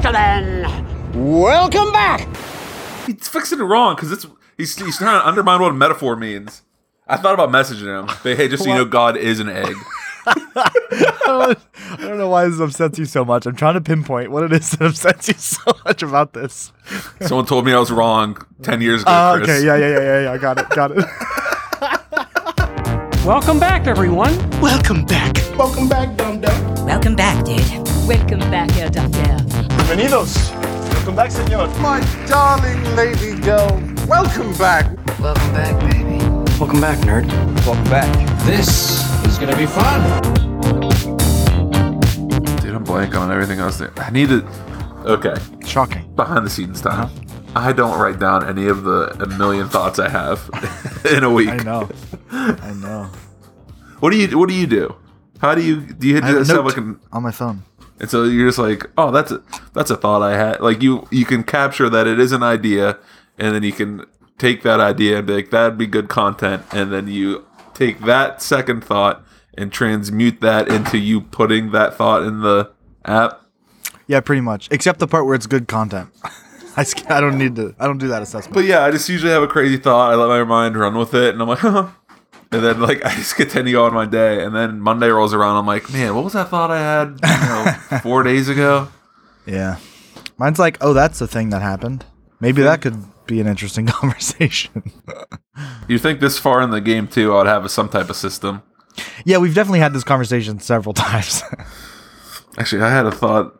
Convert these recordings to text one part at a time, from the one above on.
gentlemen, welcome back. He's fixing it wrong because it's he's, he's trying to undermine what a metaphor means. I thought about messaging him, but hey, just so you know, God is an egg. I don't know why this upsets you so much. I'm trying to pinpoint what it is that upsets you so much about this. Someone told me I was wrong ten years ago. Uh, Chris. okay, yeah, yeah, yeah, yeah, yeah. I got it, got it. Welcome back, everyone. Welcome back. Welcome back, dum dum. Welcome back, dude. Welcome back, Herr Doctor. Bienvenidos. Welcome back, senor. My darling lady girl. Welcome back. Welcome back, baby. Welcome back, nerd. Welcome back. This is gonna be fun. Dude, I'm blank on everything else. There. I need to. Okay, Shocking. behind the scenes time. Uh-huh. I don't write down any of the a million thoughts I have in a week. I know. I know. What do you What do you do? How do you do you I have a just have like an on my phone. and so you're just like oh that's a that's a thought I had like you you can capture that it is an idea and then you can take that idea and be like that'd be good content and then you take that second thought and transmute that into you putting that thought in the app. Yeah, pretty much. Except the part where it's good content. I, I don't need to. I don't do that assessment. But yeah, I just usually have a crazy thought. I let my mind run with it, and I'm like, huh. And then like I just continue on my day, and then Monday rolls around. I'm like, man, what was that thought I had you know, four days ago? yeah, mine's like, oh, that's the thing that happened. Maybe that could be an interesting conversation. You think this far in the game too? I'd have a, some type of system. yeah, we've definitely had this conversation several times. Actually, I had a thought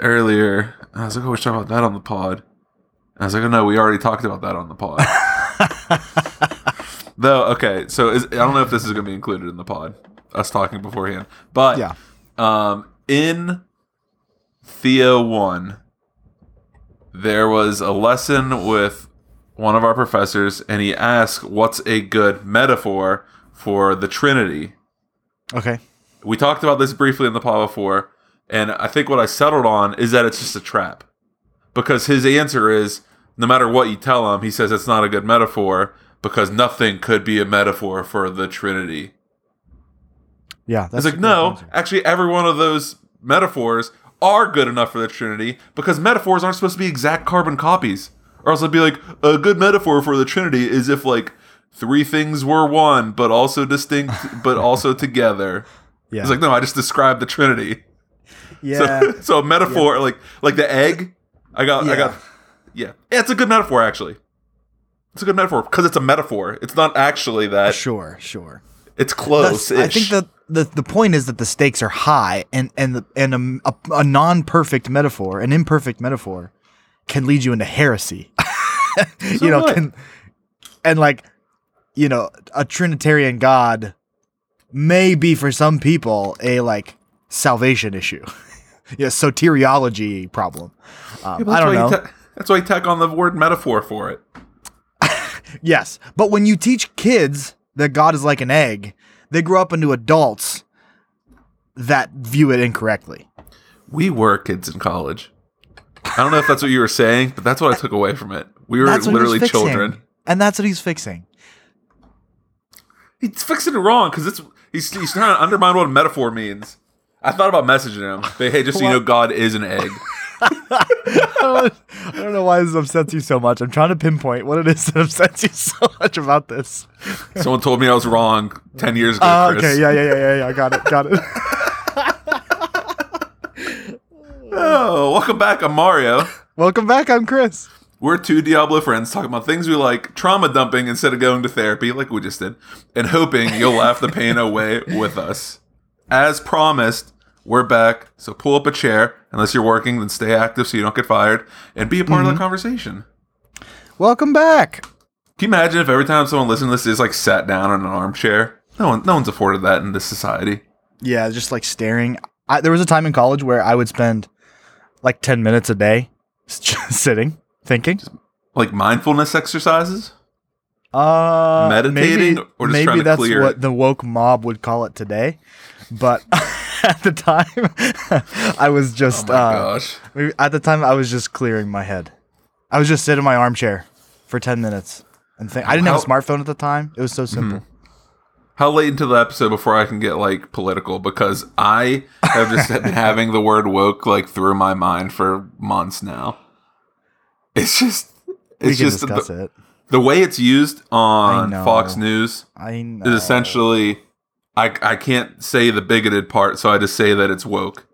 earlier. I was like, oh, we should talk about that on the pod. And I was like, oh no, we already talked about that on the pod. Though, okay, so is, I don't know if this is going to be included in the pod. Us talking beforehand, but yeah. um, in Theo one, there was a lesson with one of our professors, and he asked, "What's a good metaphor for the Trinity?" Okay. We talked about this briefly in the pod before, and I think what I settled on is that it's just a trap. Because his answer is no matter what you tell him, he says it's not a good metaphor because nothing could be a metaphor for the Trinity. Yeah. It's like, no, answer. actually, every one of those metaphors are good enough for the Trinity because metaphors aren't supposed to be exact carbon copies. Or else it'd be like, a good metaphor for the Trinity is if, like, three things were one, but also distinct, but also together. Yeah. It's like, no, I just described the Trinity. yeah. So, so a metaphor, like like the egg. I got, I got, yeah. yeah. It's a good metaphor, actually. It's a good metaphor because it's a metaphor. It's not actually that. sure. Sure. It's close. I think that the, the point is that the stakes are high, and and the, and a, a, a non perfect metaphor, an imperfect metaphor, can lead you into heresy. you know, what? can and like you know, a Trinitarian God may be for some people a like salvation issue, yeah, soteriology problem. Um, Yeah, I that's don't why know. Ta- that's why you tack on the word metaphor for it. Yes, but when you teach kids that God is like an egg, they grow up into adults that view it incorrectly. We were kids in college. I don't know if that's what you were saying, but that's what I took away from it. We were That's what he's literally children. and that's what he's fixing. He's fixing it wrong because it's he's, he's trying to undermine what a metaphor means. I thought about messaging him, but hey, just so you know, God is an egg. I don't know why this upsets you so much. I'm trying to pinpoint what it is that upsets you so much about this. Someone told me I was wrong ten years ago. Uh, Chris. okay, yeah, yeah, yeah, yeah, yeah. I got it, got it. Oh, welcome back. I'm Mario. Welcome back. I'm Chris. We're two Diablo friends talking about things we like, trauma dumping instead of going to therapy, like we just did, and hoping you'll laugh the pain away with us. As promised, we're back. So pull up a chair. Unless you're working, then stay active so you don't get fired and be a part of the conversation. Welcome back. Can you imagine if every time someone listening to this is like sat down in an armchair? No one, no one's afforded that in this society. Yeah, just like staring. I, there was a time in college where I would spend like 10 minutes a day just sitting, thinking. Like mindfulness exercises. Uh, Meditating maybe, or just maybe trying to that's clear what it? the woke mob would call it today. But at the time, I was Oh just my uh, gosh. at the time I was just clearing my head. I was just sitting in my armchair for ten minutes and think. I didn't have a Mm-hmm. smartphone at the time. It was so simple. how late into the episode before I can get like political? Because I have just been having the word woke like through my mind for months now. It's just We it's can just discuss the, it. the way it's used on. Fox News I know. is essentially I I can't say the bigoted part, so I just say that it's woke.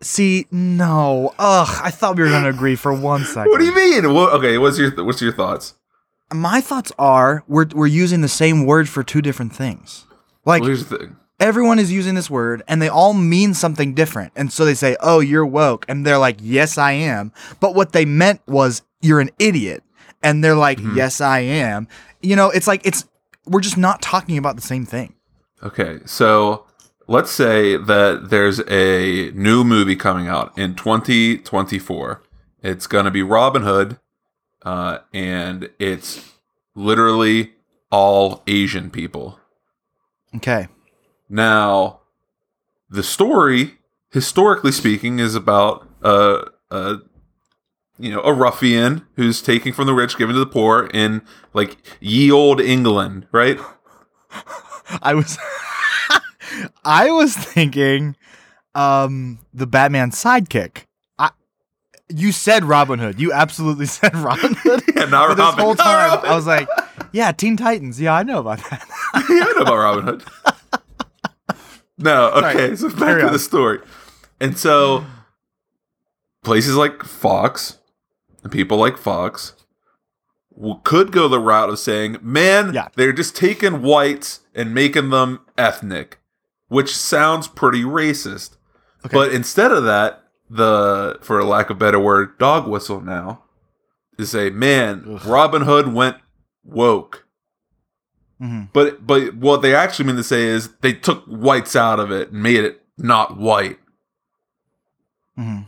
See, no. Ugh, I thought we were gonna agree for one second. What do you mean? Okay, what's your what's your thoughts? My thoughts are we're we're using the same word for two different things. Like Well, here's the thing. everyone is using this word and they all mean something different. And so they say, "Oh, you're woke." And they're like, "Yes, I am." But what they meant was you're an idiot. And they're like, Mm-hmm. "Yes, I am." You know, it's like it's we're just not talking about the same thing. Okay, so let's say that there's a new movie coming out in 2024. It's going to be Robin Hood, uh, and it's literally all Asian people. Okay. Now, the story, historically speaking, is about a, a you know a ruffian who's taking from the rich, giving to the poor in like ye old England, right? I was I was thinking um the Batman sidekick. I you said Robin Hood. You absolutely said Robin Hood. Yeah, not For this Robin. whole Not time Robin. I was like, yeah, Teen Titans. Yeah, I know about that. yeah, I know about Robin Hood. no, okay, so back to on. the story. And so places like Fox and people like Fox could go the route of saying, man, Yeah. they're just taking whites and making them ethnic, which sounds pretty racist. Okay. But instead of that, the, for lack of a better word, dog whistle now is say, man, Robin Hood went woke. Mhm. But but what they actually mean to say is they took whites out of it and made it not white. Mhm.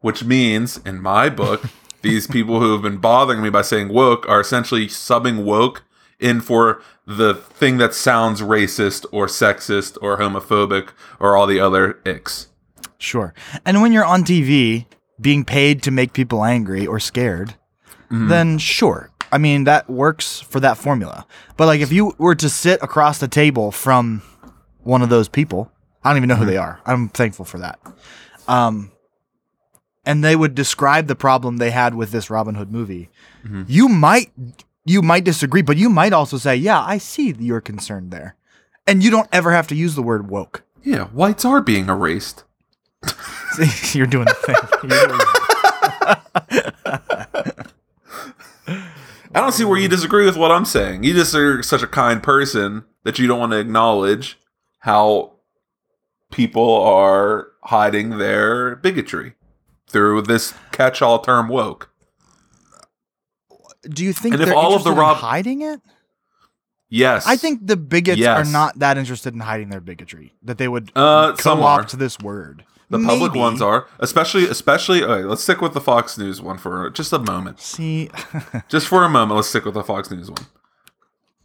Which means, in my book, these people who have been bothering me by saying woke are essentially subbing woke in for the thing that sounds racist or sexist or homophobic or all the other icks. Sure. And when you're on TV being paid to make people angry or scared, Mm-hmm. then sure. I mean, that works for that formula. But like if you were to sit across the table from one of those people, I don't even know who they Mm-hmm. are. I'm thankful for that. Um and they would describe the problem they had with this Robin Hood movie. Mm-hmm. You might you might disagree, but you might also say, "Yeah, I see your concern there." And you don't ever have to use the word woke. Yeah, whites are being erased. You're doing the thing. Doing I don't see where you disagree with what I'm saying. You just are such a kind person that you don't want to acknowledge how people are hiding their bigotry through this catch-all term woke. Do you think And if they're all of the Rob- hiding it? Yes, I think the bigots Yes. are not that interested in hiding their bigotry. That they would Uh, some co-opt are. this word. the public ones are, especially especially. Okay, let's stick with the Fox News one for just a moment. See, Just for a moment, let's stick with the Fox News one.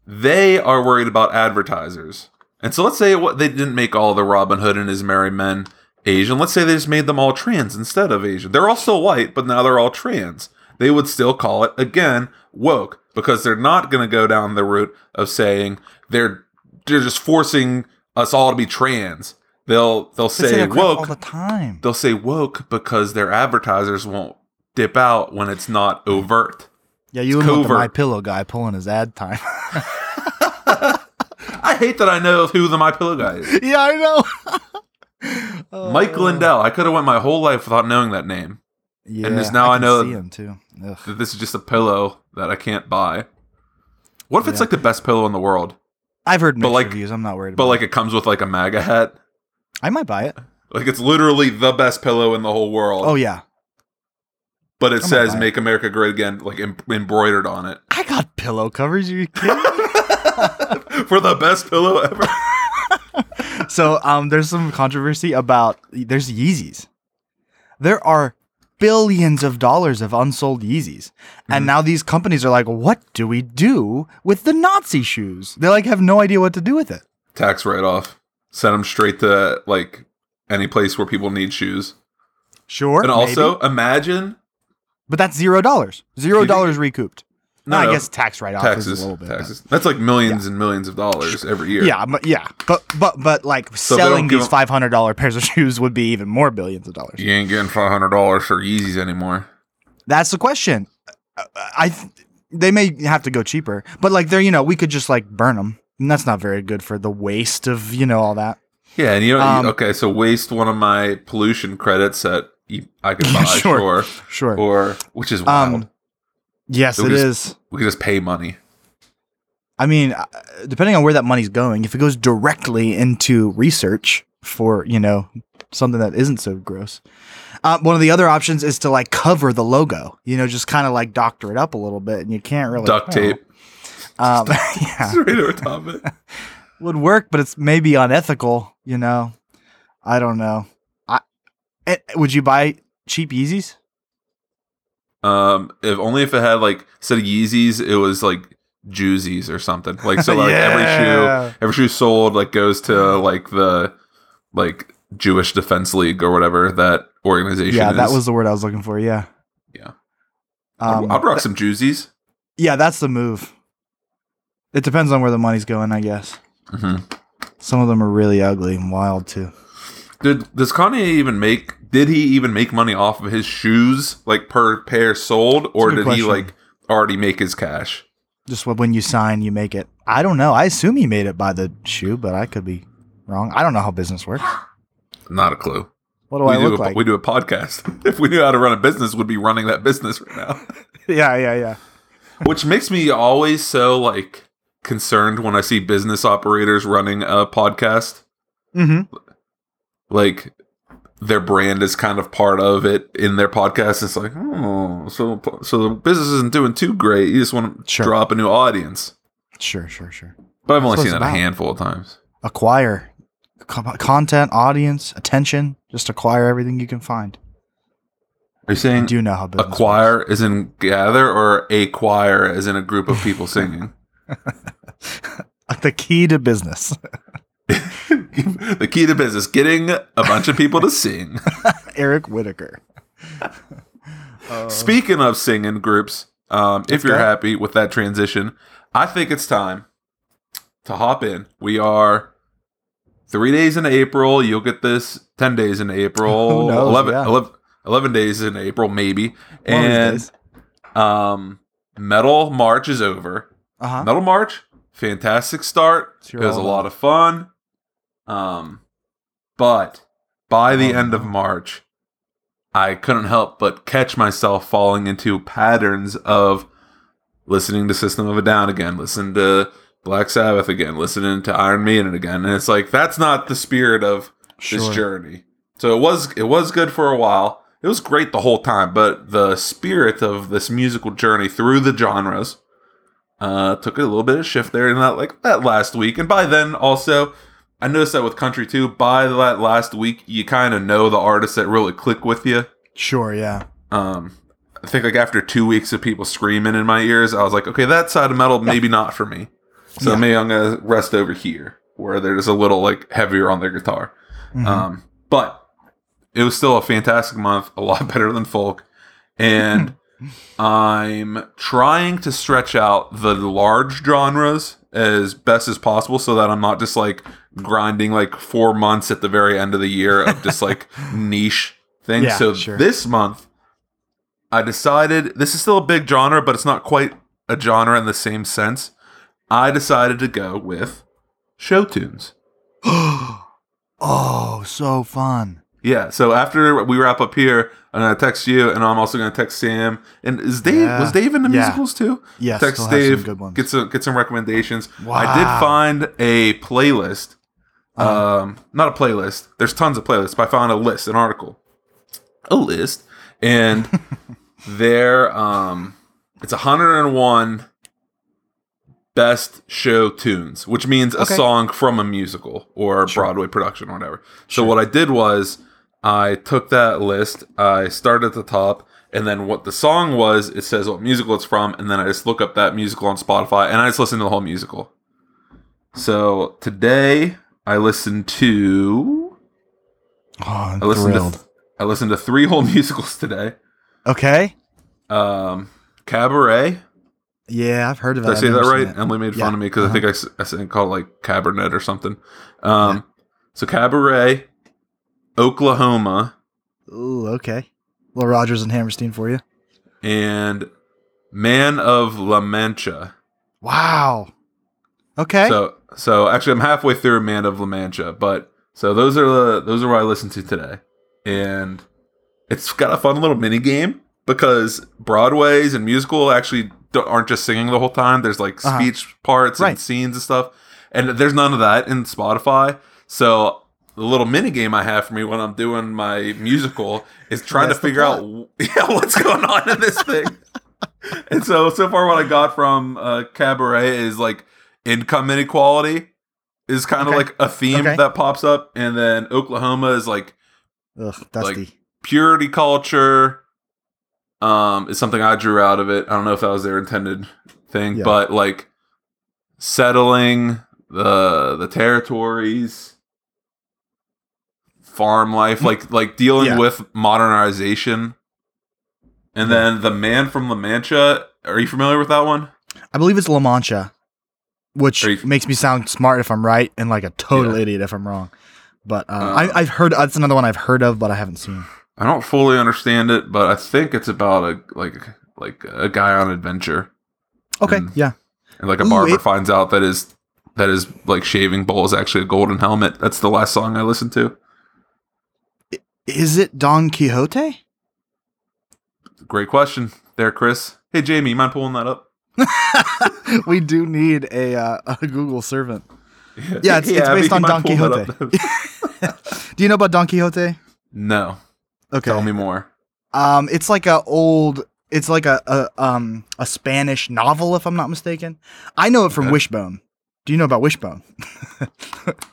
They are worried about advertisers. And so let's say what they didn't make all the Robin Hood and his merry men Asian. Let's say they just made them all trans instead of Asian. They're all still white, but now they're all trans. They would still call it again woke because they're not going to go down the route of saying they're they're just forcing us all to be trans. They'll they'll they say say that all woke. the time. They'll say woke because their advertisers won't dip out when it's not overt. Yeah, you with the my pillow guy pulling his ad time. I hate that I know who the My Pillow guy is. yeah, I know. Mike oh. Lindell. I could have went my whole life without knowing that name. Yeah, just now I can know- see him too. Ugh. That this is just a pillow that I can't buy. What if it's like the best pillow in the world, I've heard mixed like- reviews. I'm not worried. but like it comes with like a MAGA hat? I might buy it. Like it's literally the best pillow in the whole world. Oh yeah, but it might says buy it. "Make America Great Again" like em- embroidered on it I got pillow covers. Are you kidding? for the best pillow ever. So um there's some controversy about there's Yeezys. There are billions of dollars of unsold Yeezys. Mm-hmm. And now these companies are like, what do we do with the Nazi shoes? They like have no idea what to do with it. Tax write off. Send them straight to like any place where people need shoes. Sure. And also maybe. imagine but that's zero dollars. Zero dollars recouped. No, I guess tax write off is a little bit. but- That's like millions and millions of dollars every year. Yeah, but yeah, but but but like they selling these five hundred dollar pairs of shoes would be even more billions of dollars. you ain't getting five hundred dollars for Yeezys anymore. That's the question. I th- they may have to go cheaper, but like they're you know we could just like burn them, and that's not very good for the waste of you know all that. Yeah, and you know, Um, okay, so waste one of my pollution credits that you- I could buy, Sure, sure, Sure. or which is wild. um, yes, So it just- is. we could just pay money. I mean, uh, depending on where that money's going, if it goes directly into research for you know something that isn't so gross, uh, one of the other options is to like cover the logo. You know, just kind of like doctor it up a little bit, and you can't really Duct tape. Um, yeah, over top it. would work, but it's maybe unethical. You know, I don't know. I eh, would you buy cheap Yeezys? Um, if only if it had like instead of Yeezys, it was like Jewsies or something. Like so, like every shoe, every shoe sold like goes to like the like Jewish Defense League or whatever that organization. Yeah, that was the word I was looking for. Yeah. Yeah. Um, I'd rock some Jewsies. yeah, that's the move. It depends on where the money's going, I guess. hmm Some of them are really ugly and wild too. Did does Kanye even make? Did he even make money off of his shoes, like per pair sold, or did he like already make his cash? Just when you sign, you make it. I don't know. I assume he made it by the shoe, but I could be wrong. I don't know how business works. Not a clue. What do we I do look a, like? we do a podcast. if we knew how to run a business, we'd be running that business right now. yeah, yeah, yeah. Which makes me always so like concerned when I see business operators running a podcast. Mm-hmm. Like their brand is kind of part of it in their podcast. It's like, oh, so so the business isn't doing too great. You just want to Sure. drop a new audience. Sure, sure, sure. But I've only seen that a handful of times. Acquire content, audience, attention. Just acquire everything you can find. Are you I saying do know how business a choir is in gather or a choir is in a group of people singing? The key to business. the key to business getting a bunch of people to sing. Eric Whitacre. Speaking of singing groups, um, if you're happy with that transition, I think it's time to hop in. We are three days in April. You'll get this 10 days in April, knows? 11, Yeah. 11 11 days in April, maybe. One and um, Metal March is over. Uh-huh. Metal March, fantastic start. It was a lot of fun. Um, but by the Oh, end of. March, I couldn't help but catch myself falling into patterns of listening to System of a Down again, listening to Black Sabbath again, listening to Iron Maiden again, and it's like that's not the spirit of this journey. So it was it was good for a while. It was great the whole time, but the spirit of this musical journey through the genres uh, took a little bit of shift there in that like that last week. And by then also, I noticed that with country too. By that last week, you kind of know the artists that really click with you. Sure, yeah. Um, I think like after two weeks of people screaming in my ears, I was like, okay, that side of metal maybe not for me. So Yeah. maybe I'm gonna rest over here where there's a little like heavier on their guitar. Mhm. Um, but it was still a fantastic month, a lot better than folk. And I'm trying to stretch out the large genres as best as possible so that I'm not just like grinding like four months at the very end of the year of just like niche things. Yeah, so sure. this month, I decided this is still a big genre, but it's not quite a genre in the same sense. I decided to go with show tunes. oh, so fun. Yeah. So after we wrap up here, I'm gonna text you, and I'm also gonna text Sam. And is Dave Yeah. was Dave into Yeah. musicals too? Yes, Text he'll some Dave. good ones. Get some get some recommendations. I did find a playlist. Uh-huh. Um, not a playlist. There's tons of playlists, but I found a list, an article, a list, and there, um, it's 101 best show tunes, which means a Okay. song from a musical or a Broadway production or whatever. So what I did was I took that list, I started at the top, and then what the song was, it says what musical it's from, and then I just look up that musical on Spotify and I just listen to the whole musical. So today I listened to Oh, I'm I listened thrilled. to I listened to three whole musicals today. okay. Um, Cabaret, Yeah, I've heard of it. Did I say that right? it. Emily made Yeah. fun of me because I think I said called it like Cabernet or something. Um, So Cabaret, Oklahoma, Ooh, okay. Little Rodgers and Hammerstein for you. and Man of La Mancha. Wow. Okay. So so actually, I'm halfway through Man of La Mancha, but so those are the those are what I listened to today, and it's got a fun little mini game because Broadway's and musical actually don't- aren't just singing the whole time. There's like Uh-huh. speech parts Right. and scenes and stuff, and there's none of that in Spotify. So the little mini game I have for me when I'm doing my musical is trying to That's figure out yeah what's going on in this thing. and so so far what I got from uh, Cabaret is like income inequality is kind of Okay. like a theme Okay. that pops up, and then Oklahoma is like Ugh, dusty. purity culture. Um, is something I drew out of it. I don't know if that was their intended thing, Yeah. but like settling the the territories, farm life, like like dealing Yeah. with modernization. And then the man from La Mancha. Are you familiar with that one? I believe it's La Mancha, which you- makes me sound smart if I'm right and like a total Yeah. idiot if I'm wrong. But uh, Uh, I, I've heard that's another one I've heard of, but I haven't seen. I don't fully understand it, but I think it's about a like like a guy on adventure. Okay, Mm. yeah. And like a Ooh, barber it- finds out that his that his like shaving bowl is actually a golden helmet. That's the last song I listened to. Is it Don Quixote? Great question there, Chris. Hey Jamie, you mind pulling that up? we do need a, uh, a Google servant. Yeah, it's- it's Abby, based on Don Quixote. Do you know about Don Quixote? no. Okay. Tell me more. Um, it's like a old. It's like a, a um a Spanish novel, if I'm not mistaken. I know it from Okay. Wishbone. Do you know about Wishbone?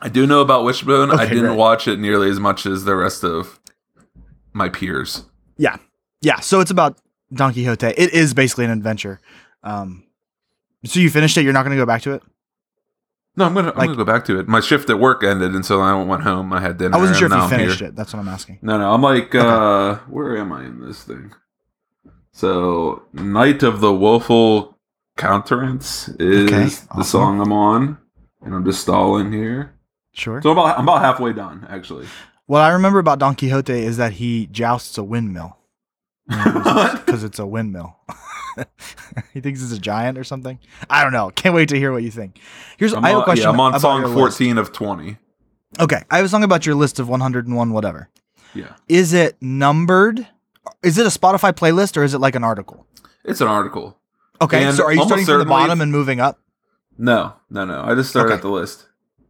I do know about Wishbone. I didn't watch it nearly as much as the rest of my peers. Yeah, yeah. So it's about Don Quixote. It is basically an adventure. Um, so you finished it. You're not going to go back to it. No, I'm gonna I'm gonna go back to it. My shift at work ended, and so I went home. I had dinner. I wasn't sure if you I'm finished here. it. That's what I'm asking. No, no, I'm like, uh, where am I in this thing? So, Knight of the Woeful Countenance is Okay, the awesome. song I'm on, and I'm just stalling here. Sure. So I'm about, I'm about halfway done, actually. What I remember about Don Quixote is that he jousts a windmill because it's a windmill. he thinks it's a giant or something. I don't know. Can't wait to hear what you think. Here's I'm I have on, a question. Yeah, I'm on song your list. 14 of 20. Okay, I have a song about your list of 101 whatever. Yeah, Is it numbered? Is it a Spotify playlist or is it like an article? it's an article. Okay, And so are you starting from the bottom and moving up? No, no, no. I just started Okay. at the list.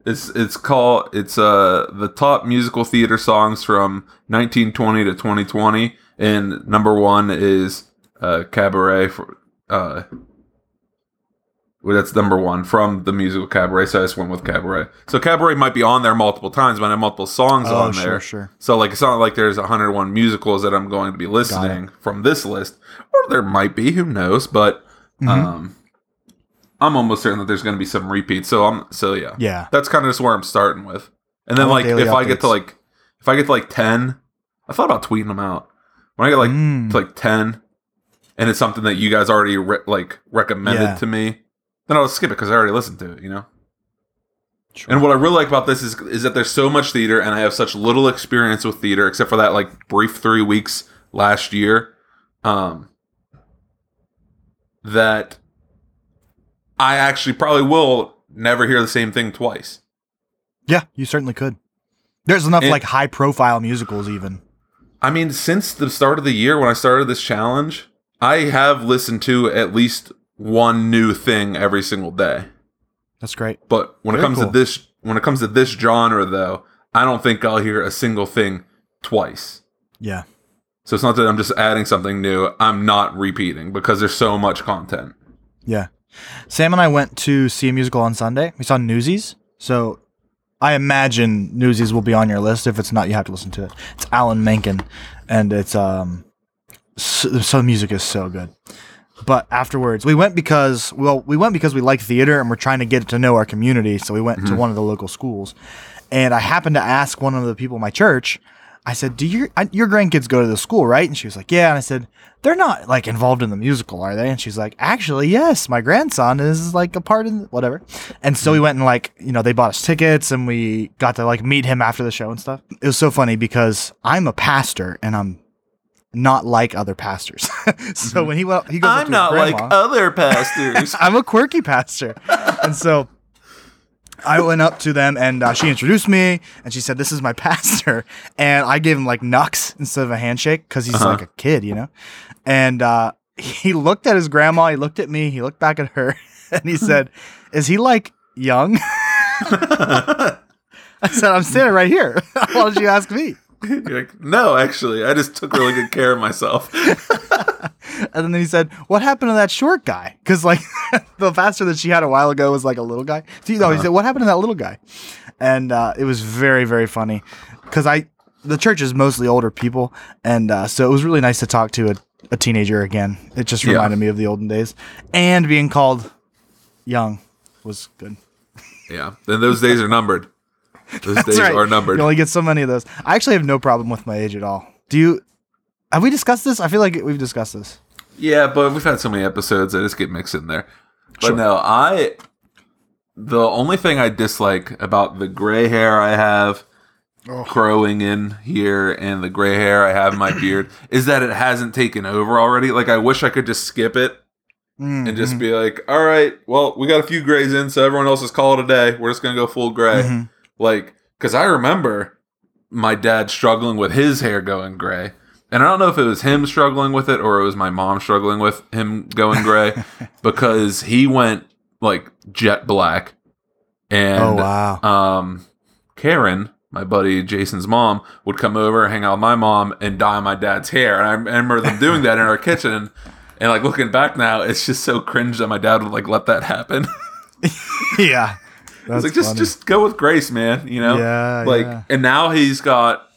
It's it's called it's uh the top musical theater songs from 1920 to 2020, and number one is uh Cabaret for uh. Well, that's number one from the musical Cabaret, so I just went with Cabaret. So Cabaret might be on there multiple times, but I have multiple songs Oh, on sure, there. sure. So like it's not like there's 101 musicals that I'm going to be listening from this list, or there might be, who knows? But Mhm. um, I'm almost certain that there's going to be some repeats. So I'm so yeah, Yeah. that's kind of just where I'm starting with. And then like daily if I get to like if I get to like 10, I thought about tweeting them out. When I get like Mm. to like 10, and it's something that you guys already re- like recommended Yeah. to me, then I'll skip it because I already listened to it. You know. And what I really like about this is is that there's so much theater, and I have such little experience with theater, except for that like brief three weeks last year, um, that I actually probably will never hear the same thing twice. Yeah, you certainly could. There's enough And- like high profile musicals even. I mean, since the start of the year when I started this challenge, I have listened to at least one new thing every single day. That's great. But when it comes cool. to this when it comes to this genre though, I don't think I'll hear a single thing twice. Yeah. So it's not that I'm just adding something new. I'm not repeating because there's so much content. Yeah. Sam and I went to see a musical on Sunday. We saw Newsies. So I imagine Newsies will be on your list. If it's not, you have to listen to it. It's Alan Menken, and it's um, so, so the music is so good. But afterwards, we went because well, we went because we like theater and we're trying to get to know our community. So we went to one of the local schools, and I happened to ask one of the people in my church. I said, "Do your I- your grandkids go to the school, right?" And she was like, "Yeah." And I said, "They're not like involved in the musical, are they?" And she's like, "Actually, yes. My grandson is like a part in whatever." And so we mm-hmm. went and like you know they bought us tickets and we got to like meet him after the show and stuff. It was so funny because I'm a pastor and I'm not like other pastors. so mm-hmm. when he went, he goes. to his grandma- like other pastors. I'm a quirky pastor. and so I went up to them and uh, she introduced me and she said, This is my pastor. And I gave him like knucks instead of a handshake because he's like a kid, you know? And uh, he looked at his grandma, he looked at me, he looked back at her, and he said, Is he like young? I said, I'm standing right here. Why don't you ask me? You're like, no, actually, I just took really good care of myself. And then he said, "What happened to that short guy?" Because like the pastor that she had a while ago was like a little guy. So, know, he said, "What happened to that little guy?" And uh, it was very very funny because I the church is mostly older people, and uh, so it was really nice to talk to a, a teenager again. It just Yeah. reminded me of the olden days, and being called young was good. Yeah, then those days are numbered. Those days right. are numbered. You only get so many of those. I actually have no problem with my age at all. Do you? Have we discussed this? I feel like we've discussed this. Yeah, but we've had so many episodes, I just get mixed in there. But no, I. The only thing I dislike about the gray hair I have growing in here and the gray hair I have in my beard is that it hasn't taken over already. Like, I wish I could just skip it Mm, and just mhm. be like, all right, well, we got a few grays in, so everyone else is call it a day. We're just going to go full gray. Mhm. Like, because I remember my dad struggling with his hair going gray. And I don't know if it was him struggling with it or it was my mom struggling with him going gray because he went like jet black. And Oh wow. um, Karen, my buddy Jason's mom, would come over, hang out with my mom, and dye my dad's hair. And I remember them doing that in our kitchen. And like looking back now, it's just so cringe that my dad would like let that happen. yeah. It's That's like just funny. just go with grace, man. You know, Yeah, Like, yeah. and now he's got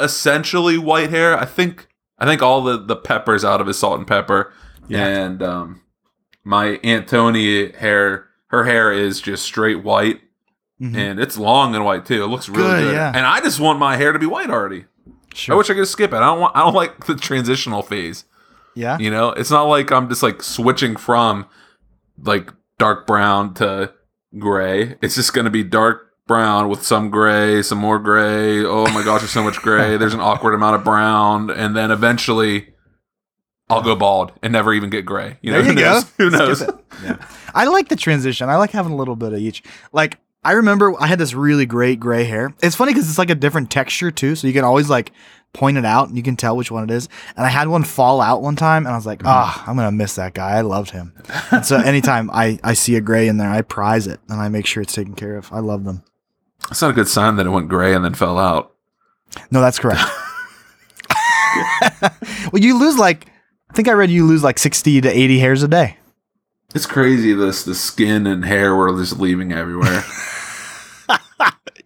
essentially white hair. I think I think all the the peppers out of his salt and pepper. Yeah. And um, my Aunt Tony hair, her hair is just straight white, Mhm. and it's long and white too. It looks really Good, good. yeah. And I just want my hair to be white already. Sure. I wish I could skip it. I don't want. I don't like the transitional phase. yeah. You know, it's not like I'm just like switching from like dark brown to gray. It's just going to be dark brown with some gray, some more gray. Oh my gosh, there's so much gray. There's an awkward amount of brown, and then eventually I'll go bald and never even get gray. You know, There you who go. knows? Who knows? Yeah. I like the transition. I like having a little bit of each. Like I remember I had this really great gray hair. It's funny because it's like a different texture too, so you can always like point it out and you can tell which one it is. And I had one fall out one time, and I was like, Mm-hmm. ah, I'm gonna miss that guy. I loved him. and so anytime I I see a gray in there, I prize it and I make sure it's taken care of. I love them. It's not a good sign that it went gray and then fell out. No, that's correct. well, you lose like I think I read you lose like 60 to 80 hairs a day. It's crazy. This the skin and hair were just leaving everywhere.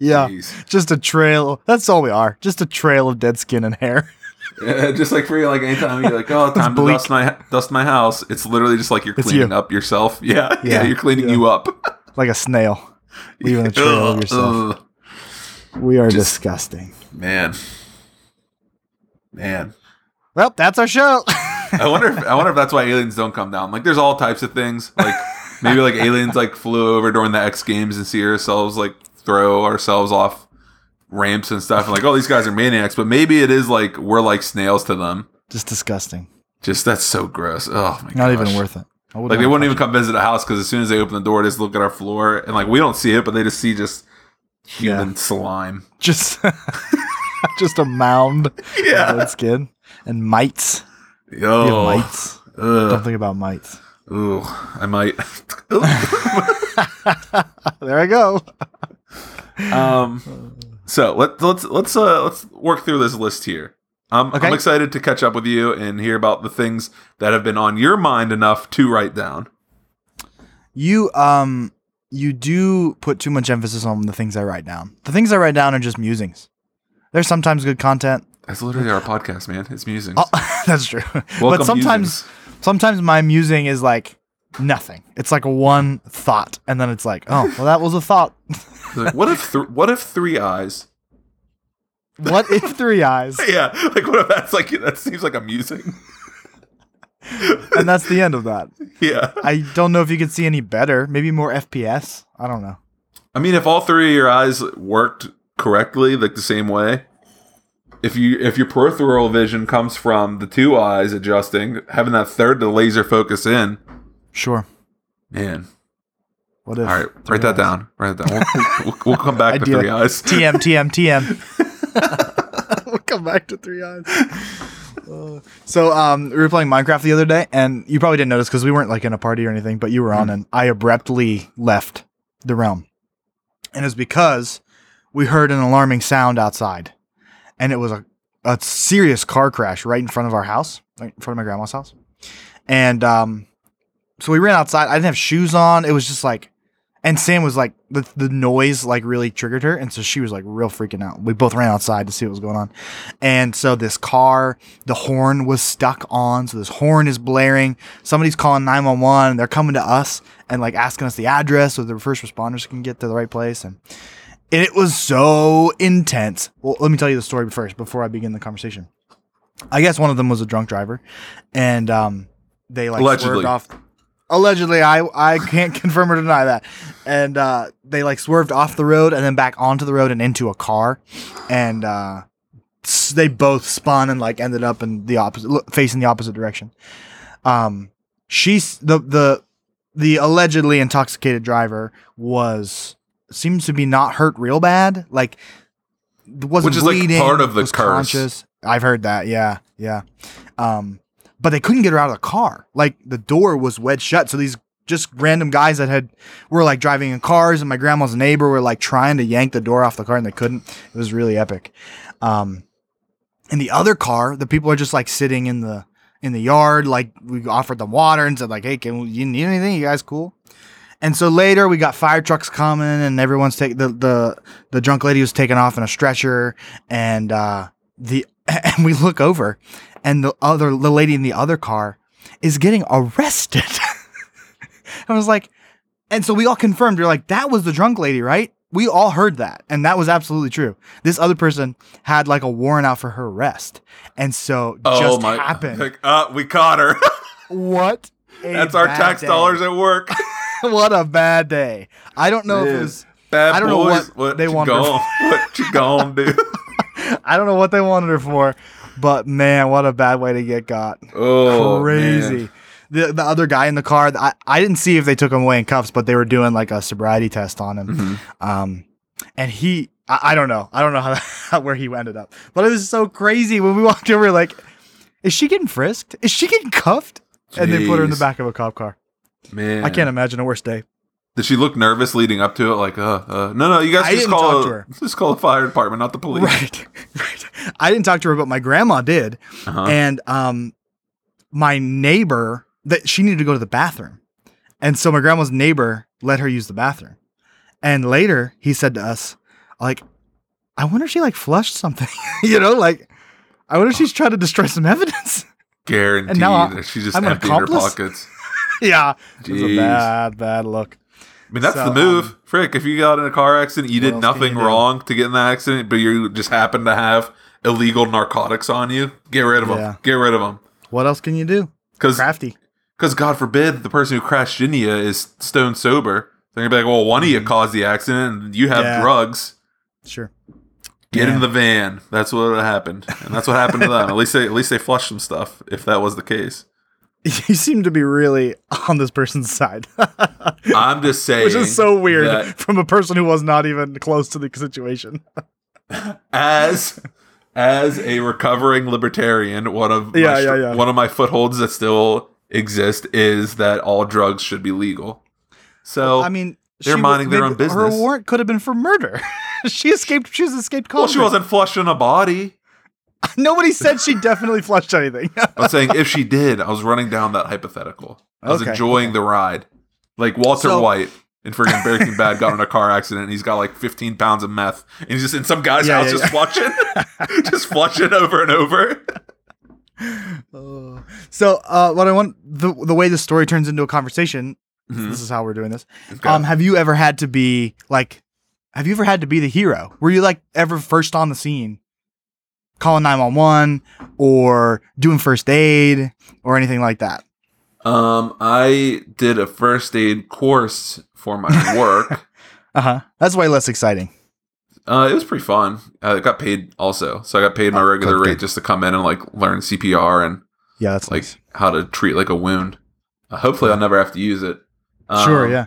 Yeah. Jeez. Just a trail. That's all we are. Just a trail of dead skin and hair. Yeah, just like for you, like anytime you're like, oh, time to bleak. dust my dust my house. It's literally just like you're cleaning you. up yourself. Yeah, yeah, Yeah, you're cleaning yeah. you up. like a snail, leaving a trail of yourself. We are just- disgusting. man, man. Well, that's our show. I wonder. If, I wonder if that's why aliens don't come down. Like, there's all types of things. Like maybe like aliens like flew over during the X Games and see ourselves like throw ourselves off ramps and stuff, and like, oh, these guys are maniacs. But maybe it is like we're like snails to them. Just disgusting. Just that's so gross. Oh my god. Not even worth it. Like they wouldn't even come visit the house because as soon as they open the door, they just look at our floor and like we don't see it, but they just see just human Yeah. slime. Just, just a mound Yeah. dead skin and mites. Yo. mites. Don't think about mites. Ooh. I might. There I go. um. So let let's let's uh let's work through this list here. I'm, Okay. I'm excited to catch up with you and hear about the things that have been on your mind enough to write down. You um you do put too much emphasis on the things I write down. The things I write down are just musings. There's sometimes good content. That's literally our podcast, man. It's musings. Oh, that's true. but sometimes musings. sometimes my musing is like nothing. It's like one thought and then it's like, oh, well that was a thought. Like, what if th- what if three eyes What if Three Eyes? Yeah, like what if that's like that seems like amusing. And that's the end of that. Yeah. I don't know if you could see any better. Maybe more FPS. I don't know. I mean, if all three of your eyes worked correctly, like the same way, if you if your peripheral vision comes from the two eyes adjusting, having that third to laser focus in, Sure. man. What if? All right, write that Eyes? down. Write that down. We'll, we'll, we'll come back to three eyes. TM, TM, TM. we'll come back to Three Eyes. Uh, so um, we were playing Minecraft the other day, and you probably didn't notice because we weren't like in a party or anything, but you were on, and I abruptly left the realm, and it was because we heard an alarming sound outside, and it was a a serious car crash right in front of our house, right in front of my grandma's house, and um, so we ran outside. I didn't have shoes on. It was just like and Sam was like the the noise like really triggered her, and so she was like real freaking out. We both ran outside to see what was going on, and so this car, the horn was stuck on. So this horn is blaring. Somebody's calling nine one one. They're coming to us and like asking us the address so the first responders can get to the right place. And and it was so intense. Well, let me tell you the story first before I begin the conversation. I guess one of them was a drunk driver, and um, they like Allegedly. swerved off. Allegedly, I I can't confirm or deny that. And uh, they like swerved off the road and then back onto the road and into a car, and uh, they both spun and like ended up in the opposite, facing the opposite direction. Um, she's the the the allegedly intoxicated driver was seems to be not hurt real bad, like wasn't Which is, like, part of the curse. conscious. I've heard that, yeah, yeah. Um, but they couldn't get her out of the car. Like the door was wedged shut. So these just random guys that had were like driving in cars, and my grandma's neighbor were like trying to yank the door off the car, and they couldn't. It was really epic. Um, in the other car, the people are just like sitting in the in the yard. Like we offered them water and said like, "Hey, can you need anything? You guys cool?" And so later we got fire trucks coming, and everyone's taking the the the drunk lady was taken off in a stretcher, and uh, the and we look over, and the other the lady in the other car is getting arrested. I was like, and so we all confirmed. You're like, that was the drunk lady, right? We all heard that, and that was absolutely true. This other person had like a warrant out for her arrest, and so Oh just my! happened. Like, uh, we caught her. what? That's our tax day. dollars at work. what a bad day. I don't know if it was. Bad I don't know boys. what they want. What you gonna do? I don't know what they wanted her for, but man, what a bad way to get got. Oh, Crazy. man. The the other guy in the car, I, I didn't see if they took him away in cuffs, but they were doing like a sobriety test on him. Mm-hmm. Um, and he, I, I don't know, I don't know how, how where he ended up, but it was so crazy when we walked over. Like, is she getting frisked? Is she getting cuffed? And they put her in the back of a cop car. Man, I can't imagine a worse day. Did she look nervous leading up to it? Like, uh, uh no, no, you guys I just call a- to her. just call the fire department, not the police. Right, right. I didn't talk to her, but my grandma did, Uh-huh. and um, my neighbor that she needed to go to the bathroom, and so my grandma's neighbor let her use the bathroom, and later he said to us, like, I wonder if she like flushed something, you know, like, I wonder if she's trying to destroy some evidence. Guaranteed. And now I- she just I'm emptied her pockets. yeah, it was a bad, bad look. I mean, that's So, the move. um, Frick, if you got in a car accident, you did nothing you wrong to get in the accident, but you just happen to have illegal narcotics on you, get rid of them. Yeah. Get rid of them. What else can you do? Because, Crafty. Because God forbid, the person who crashed into you is stone sober. They're going to be like, well, one of you caused the accident and you have Mm-hmm. Yeah. drugs. Sure. Get Yeah. in the van. That's what happened. And that's what happened to them. At least they at least they flushed some stuff, if that was the case. You seem to be really on this person's side. I'm just saying Which is so weird from a person who was not even close to the situation. as as a recovering libertarian, one of Yeah, my, yeah, yeah. one of my footholds that still exist is that all drugs should be legal. So I mean, they're minding their own business. Her warrant could have been for murder. she escaped. She was escaped. well, she wasn't flushing a body. Nobody said she definitely flushed anything. I'm saying if she did, I was running down that hypothetical. I was Okay, enjoying the ride, like Walter So- White. In freaking Breaking Bad, got in a car accident. and He's got like 15 pounds of meth, and he's just in some guy's Yeah, house, yeah, just flushing, just flushing over and over. so, uh, what I want the the way the story turns into a conversation. Mhm. This is how we're doing this. Okay. Um, have you ever had to be like? Have you ever had to be the hero? Were you like ever first on the scene calling 911 or doing first aid or anything like that? Um, I did a first aid course for my work. Uh huh. That's way less exciting. uh, it was pretty fun. I got paid also, so I got paid my Oh, regular good, rate good. just to come in and like learn CPR and Yeah, that's like nice. how to treat like a wound. Uh, hopefully, I'll never have to use it. sure, Um, yeah.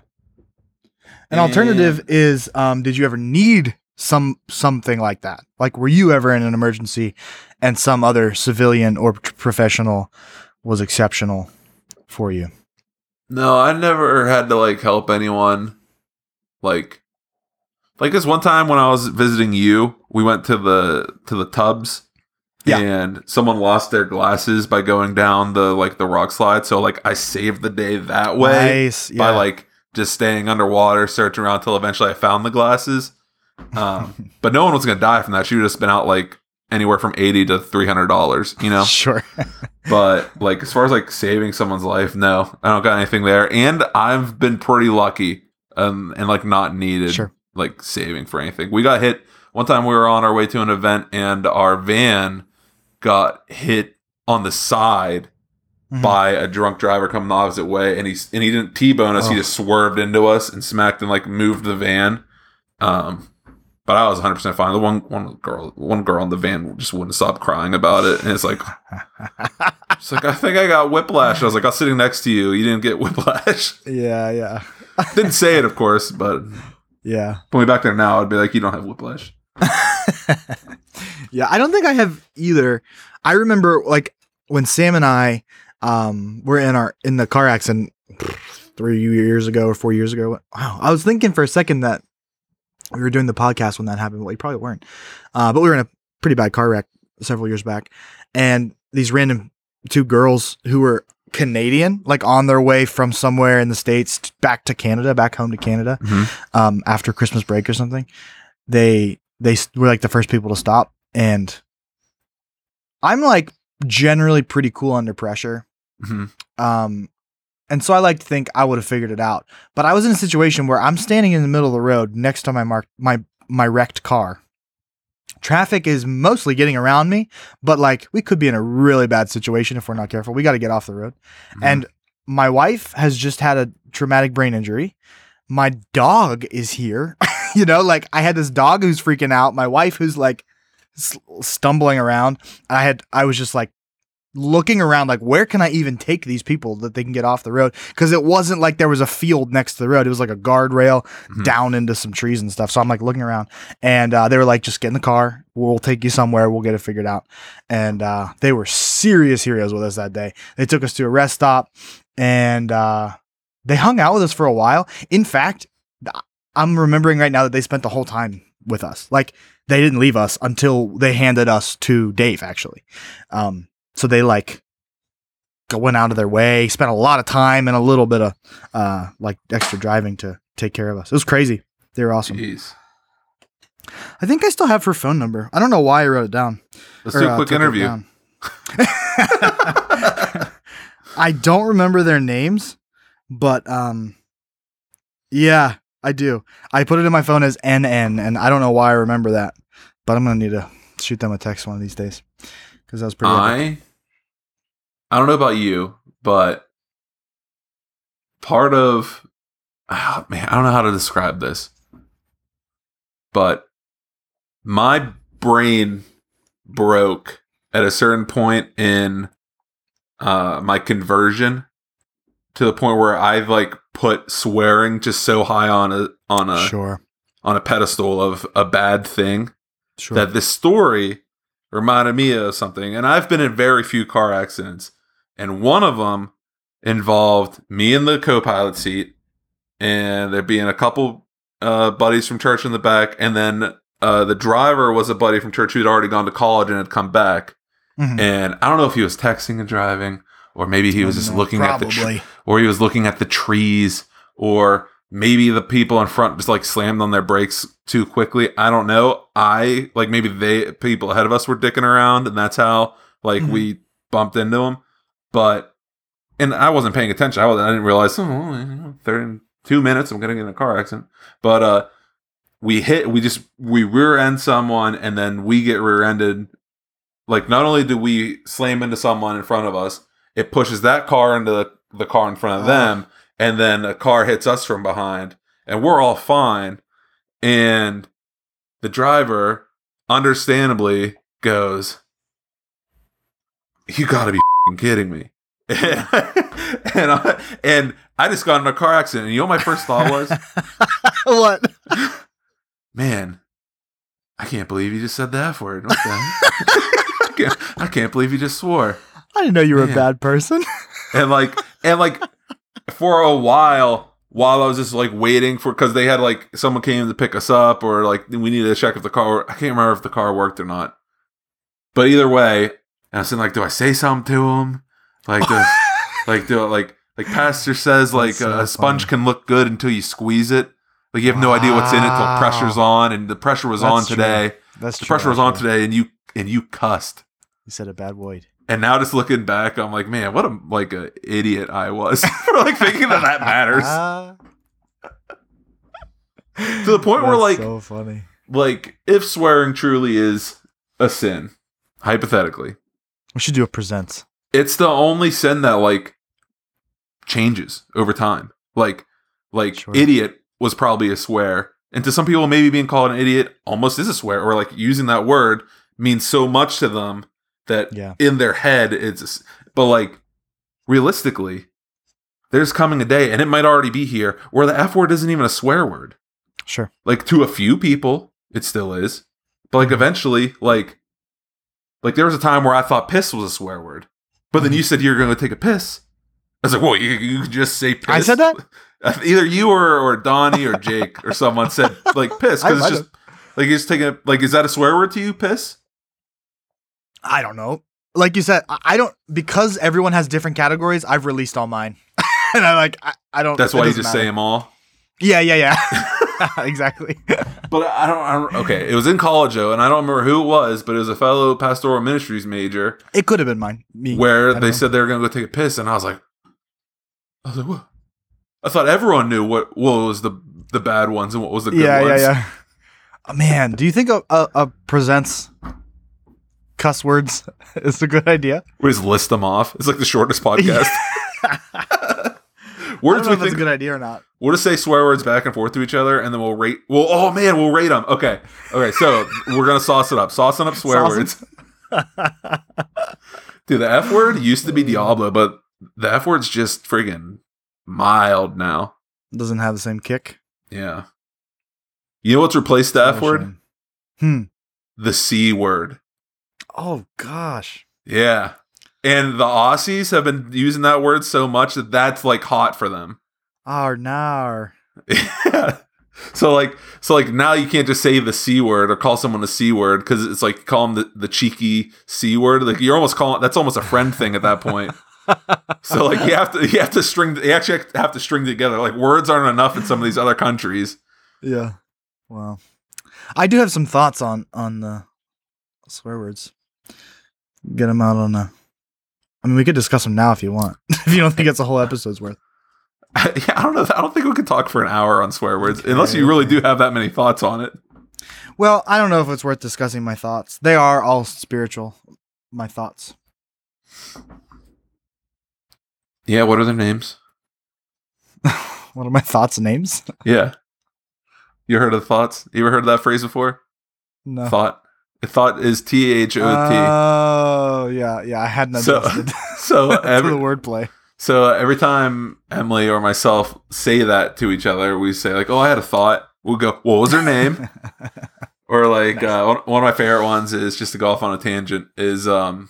An alternative is um, did you ever need some something like that? Like were you ever in an emergency and some other civilian or p- professional was exceptional for you? No, I never had to like help anyone. Like, like this one time when I was visiting you, we went to the to the tubs, Yeah. and someone lost their glasses by going down the like the rock slide. So like I saved the day that way Nice. by like just staying underwater, searching around till eventually I found the glasses. Um, but no one was gonna die from that. She would have spent out like anywhere from eighty to three hundred dollars. You know. Sure. But like as far as like saving someone's life, no, I don't got anything there. And I've been pretty lucky um, and like not needed Sure. like saving for anything. We got hit one time. We were on our way to an event and our van got hit on the side Mhm. by a drunk driver coming the opposite way, and he and he didn't t-bone us. He Oh. just swerved into us and smacked and like moved the van. Um, but I was 100 percent fine. The one one girl one girl in the van just wouldn't stop crying about it, and it's like. It's like I think I got whiplash. I was like, I was sitting next to you. You didn't get whiplash. yeah, yeah. didn't say it, of course, but Yeah. put me back there now. I'd be like, you don't have whiplash. Yeah, I don't think I have either. I remember like when Sam and I um were in our in the car accident three years ago or four years ago. Wow, I was thinking for a second that we were doing the podcast when that happened, but we probably weren't. Uh, but we were in a pretty bad car wreck several years back, and these random two girls who were Canadian, like on their way from somewhere in the states back to Canada, back home to Canada, Mhm. um, after Christmas break or something. They they were like the first people to stop, and I'm like generally pretty cool under pressure. Mhm. Um, and so I like to think I would have figured it out. But I was in a situation where I'm standing in the middle of the road next to my marked my my wrecked car. Traffic is mostly getting around me, but like we could be in a really bad situation if we're not careful. We got to get off the road. Mhm. And my wife has just had a traumatic brain injury. My dog is here. you know, like I had this dog who's freaking out. My wife who's like stumbling around. I had I was just like looking around like where can I even take these people that they can get off the road? Because it wasn't like there was a field next to the road. It was like a guardrail Mhm. down into some trees and stuff. So I'm like looking around and uh, they were like just get in the car. We'll take you somewhere. We'll get it figured out. And uh, they were serious heroes with us that day. They took us to a rest stop and uh, they hung out with us for a while. In fact I'm remembering right now that they spent the whole time with us. Like they didn't leave us until they handed us to Dave actually. Um, so they like went out of their way, spent a lot of time and a little bit of uh like extra driving to take care of us. It was crazy. They were awesome. Jeez. I think I still have her phone number. I don't know why I wrote it down. Let's Or, do a uh, quick it interview. I don't remember their names, but um yeah, I do. I put it in my phone as NN and I don't know why I remember that, but I'm going to need to shoot them a text one of these days cuz that was pretty epic. I I don't know about you, but part of ah, man, I don't know how to describe this. But my brain broke at a certain point in uh my conversion to the point where I've like put swearing just so high on a on a Sure. on a pedestal of a bad thing Sure. that this story reminded me of something. And I've been in very few car accidents, and one of them involved me in the co-pilot seat, and there being a couple uh, buddies from church in the back, and then uh, the driver was a buddy from church who'd already gone to college and had come back. Mhm. And I don't know if he was texting and driving, or maybe he was just No, looking at the tr- or he was looking at the trees, or maybe the people in front just like slammed on their brakes too quickly. I don't know. I like maybe they people ahead of us were dicking around, and that's how like Mhm. we bumped into them. But and I wasn't paying attention. I, was, I didn't realize. Oh, you thirty two minutes. I'm gonna get in a car accident. But uh, we hit. We just we rear end someone, and then we get rear ended like not only do we slam into someone in front of us, it pushes that car into the, the car in front of them, and then a car hits us from behind, and we're all fine. And the driver, understandably, goes, "You got to be fing kidding me!" and I, and I just got in a car accident. And you know what my first thought was? what? man, I can't believe you just said the F word. What the? I, can't, I can't believe you just swore. I didn't know you were Man. a bad person. And like, and like, for a while, while I was just like waiting for, because they had like someone came to pick us up, or like we needed to check if the car. I can't remember if the car worked or not. But either way, and I was like, do I say something to him? Like, do, like, do like, like Pastor says, like uh, so a sponge funny. can look good until you squeeze it. Like you have no idea what's in it till pressure's on, and the pressure was on That's true. today. That's The true, pressure was on today, and you and you cussed. You said a bad word. And now just looking back, I'm like, man, what a like a idiot I was for like thinking that that matters. To the point where like so funny. like if swearing truly is a sin, hypothetically, We should do a presents. it's the only sin that like changes over time. Like like Sure. idiot was probably a swear. And to some people maybe being called an idiot almost is a swear or like using that word means so much to them that Yeah. in their head it's but like realistically there's coming a day and it might already be here where the f word isn't even a swear word. Sure. Like to a few people it still is. But like mm-hmm. eventually like like there was a time where I thought piss was a swear word. But then mm-hmm. you said you were going to take a piss. I was like, "Whoa, you, you could just say piss." I said that? Either you or, or Donnie or Jake or someone said like piss because it's just like you're just taking a, like is that a swear word to you? Piss. I don't know. Like you said, I I don't because everyone has different categories. I've released all mine, and I like I, I don't. That's why you just say them all. Yeah, yeah, yeah. exactly. But I don't, I don't. Okay, it was in college though, and I don't remember who it was, but it was a fellow pastoral ministries major It could have been mine. Me. Where they know. said they were going to go take a piss, and I was like, I was like, what? I thought everyone knew what what was the the bad ones and what was the good yeah, ones. yeah, yeah. Oh, man, do you think a, a, a presents cuss words is a good idea? We just list them off. It's like the shortest podcast. I Words don't know we think a good idea or not. We'll just say swear words back and forth to each other, and then we'll rate. Well, oh man, we'll rate them. Okay, okay. So we're gonna sauce it up, saucing up swear Sauce words. Dude, the F word used to be Diablo, but the F word's just friggin' mild now. Doesn't have the same kick. Yeah. You know what's replaced the F word? Hmm. The C word. Oh gosh. Yeah. And the Aussies have been using that word so much that that's like hot for them. Ar nar. Yeah. So like so like now you can't just say the c word or call someone a c word because it's like call them the, the cheeky c word. Like you're almost calling that's almost a friend thing at that point. so like you have to you have to string you actually have to string together. Like words aren't enough in some of these other countries. Yeah. Wow. I do have some thoughts on on the swear words. Get them out on a. I mean, we could discuss them now if you want. if you don't think it's a whole episode's worth. yeah, I don't know. I don't think we could talk for an hour on swear words unless you really do have that many thoughts on it. Well, I don't know if it's worth discussing my thoughts. They are all spiritual. My thoughts. Yeah, what are their names? What are my thoughts names? Yeah. You heard of thoughts? You ever heard of that phrase before? No. Thought. Thought is T H O T. Oh, yeah, yeah. I hadn't So- So every, the wordplay. So every time Emily or myself say that to each other, we say like, "Oh, I had a thought." We'll go, "What was her name?" or like uh, one, one of my favorite ones is just to go off on a tangent. Is um,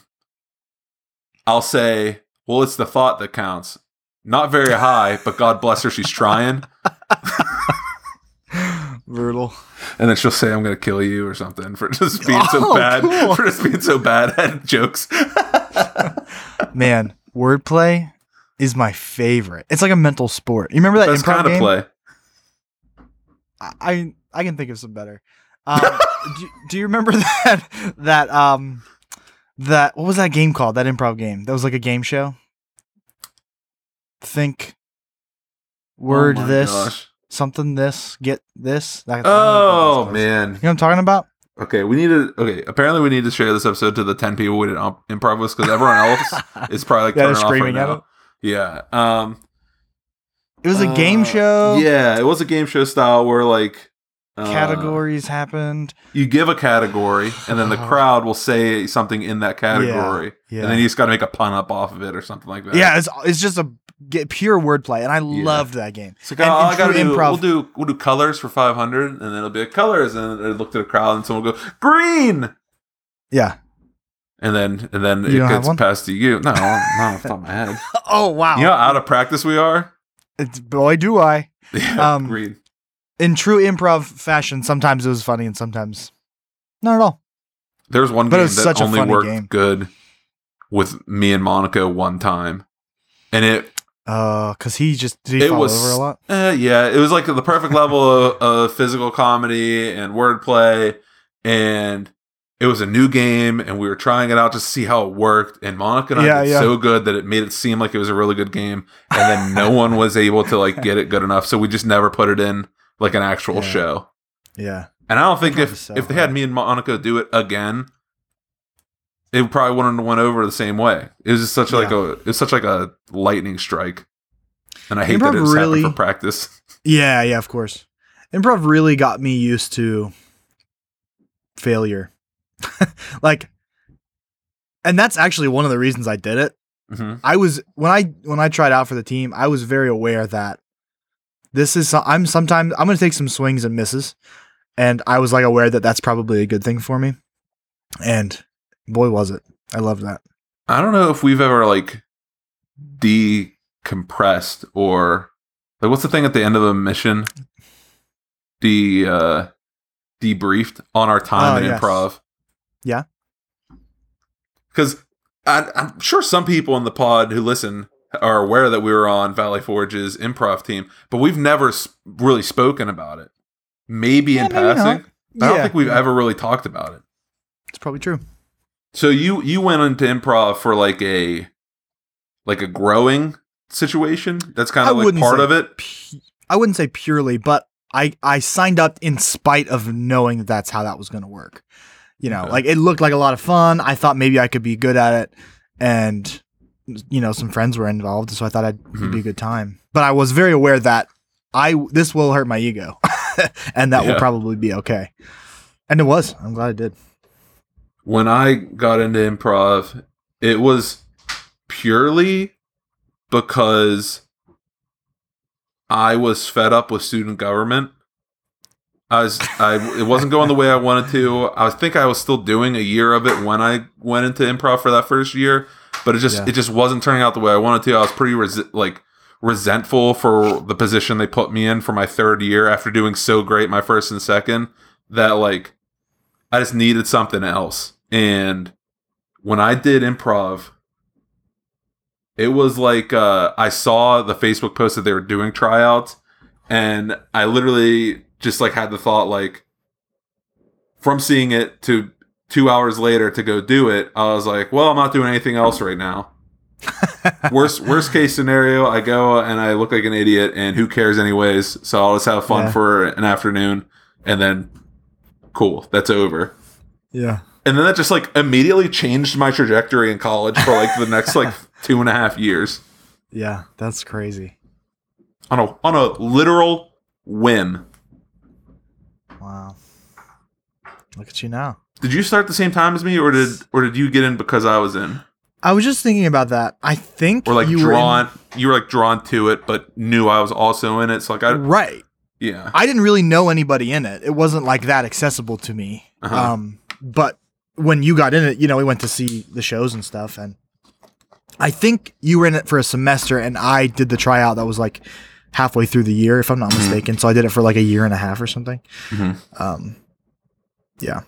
I'll say, "Well, it's the thought that counts." Not very high, but God bless her, she's trying. Brutal. And then she'll say, "I'm to kill you" or something for just being so Oh, bad cool. for just being so bad at jokes. Man, wordplay is my favorite. It's like a mental sport. You remember that That's improv kind of game? play. I- I can think of some better. Um, do, do you remember that that um that what was that game called? That improv game. That was like a game show. Think. Word Oh this gosh. Something this get this. That, Oh man. you know what I'm talking about? Okay, we need to. Okay, apparently we need to share this episode to the ten people we did um, improv with because everyone else is probably like Yeah, they're turning off screaming right at now. it. Yeah. Um. It was a game uh, show. Yeah, it was a game show style where like uh, Categories happened. You give a category, and then the crowd will say something in that category, yeah. and then you just got to make a pun up off of it or something like that. Yeah, it's it's just a get pure wordplay, and I loved that game. Like, And I gotta do, improv- we'll do we'll do colors for five hundred, and then it'll be like colors, and then look to the crowd, and someone will go green, Yeah. and then and then You it gets passed to you. No, not off the top of my head. Oh wow. You know how out of practice we are. It's, boy, do I. Yeah, Um, green. In true improv fashion, sometimes it was funny and sometimes not at all. There's one but game that only worked game. good with me and Monica one time, and it Uh, cause he just did he it was over a lot. Uh, yeah, it was like the perfect level of, of physical comedy and wordplay, and it was a new game, and we were trying it out to see how it worked. And Monica and I Yeah, did yeah. so good that it made it seem like it was a really good game, and then no one was able to like get it good enough, so we just never put it in like an actual Yeah. show. Yeah. And I don't think if so if they had me and Monica do it again, it probably wouldn't have went over the same way. It was just such like a it was such like a lightning strike, and I hate Improv that it really- happened for practice. Yeah, yeah, of course. Improv really got me used to failure. like and that's actually one of the reasons I did it. hmm I was when I when I tried out for the team, I was very aware that this is I'm sometimes I'm going to take some swings and misses, and I was like aware that that's probably a good thing for me. And boy, was it! I loved that. I don't know if we've ever like decompressed or like what's the thing at the end of a mission? De uh debriefed on our time Oh, in yes. improv. Yeah. Because I'm sure some people in the pod who listen are aware that we were on Valley Forge's improv team, but we've never really spoken about it. Maybe Yeah, in maybe passing. I don't Yeah, think we've ever really talked about it. It's probably true. So you you went into improv for like a like a growing situation. That's kind of like part of it. pu- I wouldn't say purely, but I I signed up in spite of knowing that that's how that was going to work. You know, Okay. like it looked like a lot of fun. I thought maybe I could be good at it, and you know, some friends were involved, so I thought I'd, it'd be a mm-hmm. good time. But I was very aware that I this will hurt my ego, and that will probably be okay. And it was. I'm glad I did. When I got into improv, it was purely because I was fed up with student government. I was I it wasn't going the way I wanted to. I think I was still doing a year of it when I went into improv for that first year, but it just Yeah. it just wasn't turning out the way I wanted to. I was pretty resi- like resentful for the position they put me in for my third year after doing so great my first and second that like I just needed something else. And when I did improv, it was like uh, I saw the Facebook post that they were doing tryouts, and I literally just like had the thought like from seeing it to two hours later to go do it, I was like, well, I'm not doing anything else right now. worst worst case scenario, I go and I look like an idiot, and who cares anyways? So I'll just have fun Yeah. for an afternoon, and then cool, that's over. Yeah. And then that just like immediately changed my trajectory in college for like the next like two and a half years Yeah. That's crazy. on a on a literal whim. Wow. Look at you now. Did you start the same time as me, or did or did you get in because I was in, I was just thinking about that. I think or like you were in- drawn? You were like drawn to it, but knew I was also in it. So like I right. yeah I didn't really know anybody in it. It wasn't like that accessible to me. Uh-huh. Um, but when you got in it, you know, we went to see the shows and stuff, and I think you were in it for a semester, and I did the tryout that was like halfway through the year, if I'm not Mm-hmm. mistaken. So I did it for like a year and a half or something. Mhm. Um, yeah,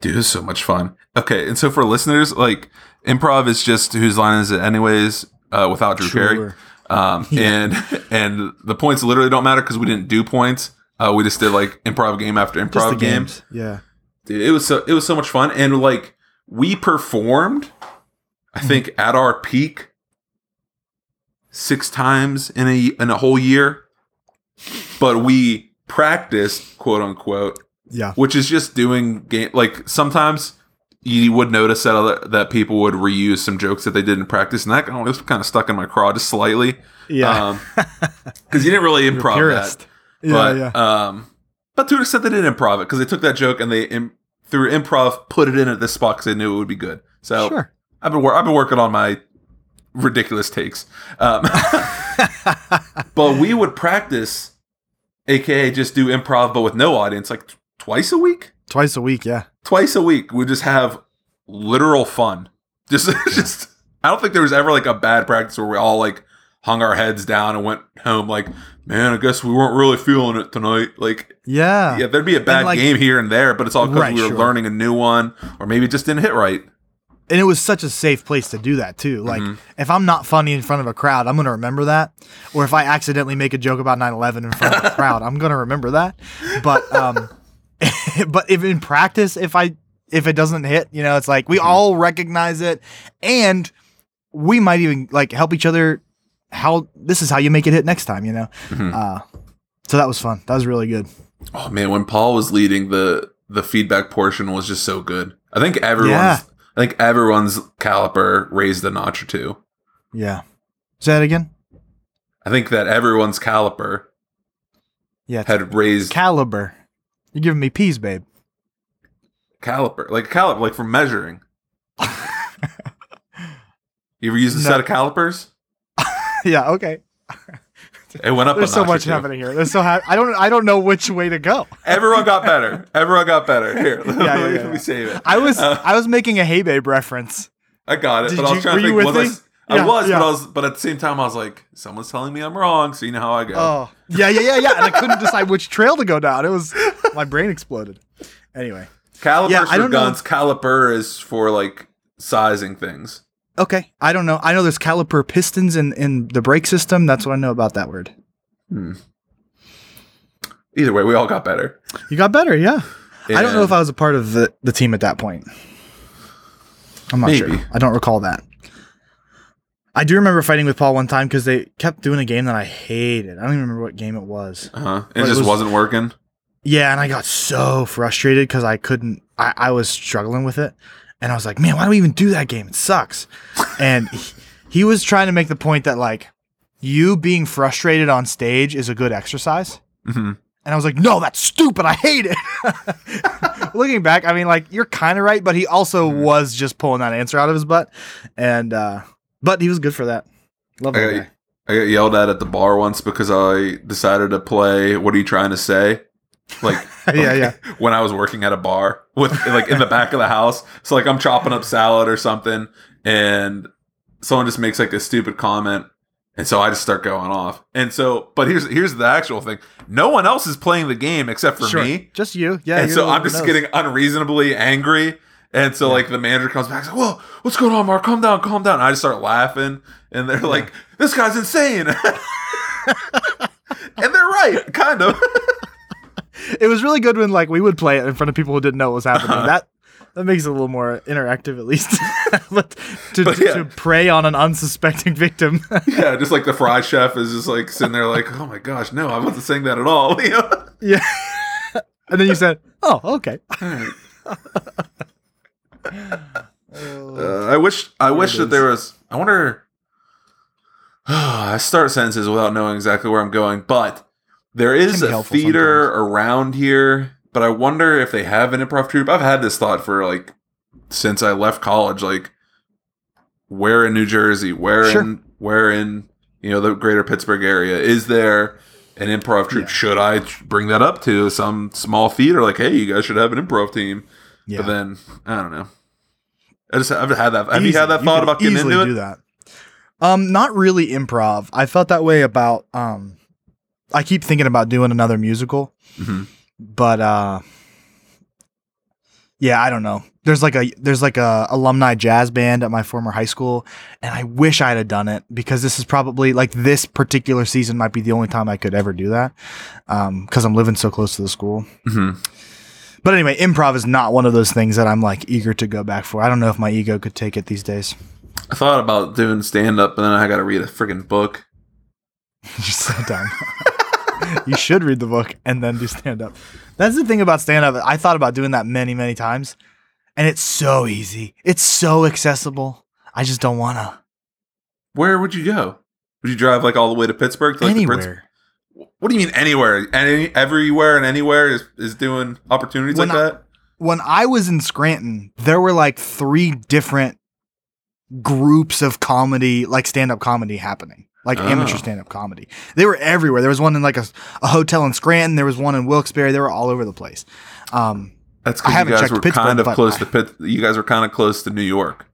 Dude, it so much fun. Okay, and so for listeners, like improv is just whose line is it anyways, uh, without Drew Carey. Sure. Um, and and the points literally don't matter because we didn't do points. Uh, we just did like improv game after just the improv game. games. Yeah, Dude, it was so it was so much fun, and like we performed, I think at our peak six times in a in a whole year, but we practiced quote unquote Yeah. which is just doing game like sometimes you would notice that other, that people would reuse some jokes that they did in practice, and that kind of- was kind of stuck in my craw just slightly. Yeah. because you didn't really improv that. yeah, but yeah. um, but to an extent they did improv it because they took that joke and they im- through improv put it in at this spot because they knew it would be good. So Sure. I've been wor- I've been working on my ridiculous takes. Um, but we would practice, aka just do improv, but with no audience, like twice a week. Twice a week, yeah. Twice a week, we just have literal fun. Just, just. I don't think there was ever like a bad practice where we all like hung our heads down and went home like, man, I guess we weren't really feeling it tonight. Like, Yeah. yeah, there'd be a bad like- game here and there, but it's all because Right, we were sure. learning a new one, or maybe it just didn't hit right. and it was such a safe place to do that too. Like if I'm not funny in front of a crowd, I'm gonna remember that. Or if I accidentally make a joke about 9/11 in front of a crowd, I'm gonna remember that. But um, but if in practice, if I if it doesn't hit, you know, it's like we all recognize it, and we might even like help each other. How this is how you make it hit next time, you know. Uh, so that was fun. That was really good. Oh man, when Paul was leading the the feedback portion was just so good. I think everyone's Yeah. I think everyone's caliper raised a notch or two. Yeah. Say that again. I think that everyone's caliper Yeah. had raised caliber. You're giving me peas, babe. caliper, like a caliper, like for measuring. you ever used a No. set of calipers? yeah. Okay. It went up. There's a so much happening here. There's so ha- I don't I don't know which way to go. Everyone got better. Everyone got better. Here, let yeah, me, yeah. let me save it. I was Uh, I was making a Hey Babe reference. I got it, Did but I was trying were to you think. with Was I, s- I Yeah, was, yeah. but I was, but at the same time, I was like, someone's telling me I'm wrong. So you know how I go. Oh yeah yeah yeah yeah, and I couldn't decide which trail to go down. It was my brain exploded. Anyway, Calipers Yeah, for don't know. guns. Caliper is for like sizing things. okay. I don't know. I know there's caliper pistons in in the brake system. That's what I know about that word. Hmm. Either way, we all got better. You got better, yeah. I don't know if I was a part of the the team at that point. I'm not Maybe. sure. I don't recall that. I do remember fighting with Paul one time because they kept doing a game that I hated. I don't even remember what game it was. Uh-huh. It But it just was- was, not working. Yeah, and I got so frustrated because I couldn't. I, I was struggling with it, and I was like, "Man, why do we even do that game? It sucks." and he, he was trying to make the point that like you being frustrated on stage is a good exercise. Mhm. And I was like, "No, that's stupid. I hate it." Looking back, I mean, like you're kind of right, but he also Mm-hmm. was just pulling that answer out of his butt, and uh but he was good for that. Love I got, guy. I got yelled at at the bar once because I decided to play "What are you trying to say?" Like, Yeah, yeah. When I was working at a bar with like in the back of the house, so like I'm chopping up salad or something, and someone just makes like a stupid comment, and so I just start going off. And so, but here's here's the actual thing: no one else is playing the game except for Sure. me. Just you. Yeah. and so I'm just who getting unreasonably angry. And so like the manager comes back, and says, "Whoa, what's going on, Mark? Calm down, calm down." And I just start laughing, and they're like, "This guy's insane," and they're right, kind of. it was really good when like we would play it in front of people who didn't know what was happening. Uh-huh. That that makes it a little more interactive, at least. but to, But yeah. to prey on an unsuspecting victim, yeah, just like the fry chef is just like sitting there, like, "Oh my gosh, no, I wasn't saying that at all." Yeah. and then you said, "Oh, okay." Uh, I wish, I wish that there was. I wonder. I start sentences without knowing exactly where I'm going, but there is a theater around here. But I wonder if they have an improv troupe. I've had this thought for like since I left college. Like, where in New Jersey? Where Sure. in where in you know the greater Pittsburgh area is there an improv troupe? Yeah. Should I bring that up to some small theater? Like, hey, you guys should have an improv team. Yeah. But then I don't know. I just I've had that. Have you had that thought about getting into do it? that. Um, not really improv. I felt that way about um. I keep thinking about doing another musical, Mhm. but uh, yeah, I don't know. There's like a there's like a alumni jazz band at my former high school, and I wish I'd have done it because this is probably like this particular season might be the only time I could ever do that, um, because I'm living so close to the school. Mhm. But anyway, improv is not one of those things that I'm like eager to go back for. I don't know if my ego could take it these days. I thought about doing stand up, and then I got to read a freaking book. So dumb. you should read the book and then do stand up. That's the thing about stand up. I thought about doing that many, many times, and it's so easy. It's so accessible. I just don't wanna Where would you go? Would you drive like all the way to Pittsburgh? To, like, anywhere. What do you mean anywhere? Any everywhere and anywhere is, is doing opportunities When like I- that? When I was in Scranton, there were like three different groups of comedy, like stand up comedy happening. Like Oh. amateur stand up comedy. They were everywhere. There was one in like a, a hotel in Scranton. There was one in Wilkes-Barre. They were all over the place. Um, That's because you guys were Pittsburgh, kind of close I- to Pitt. You guys were kind of close to New York.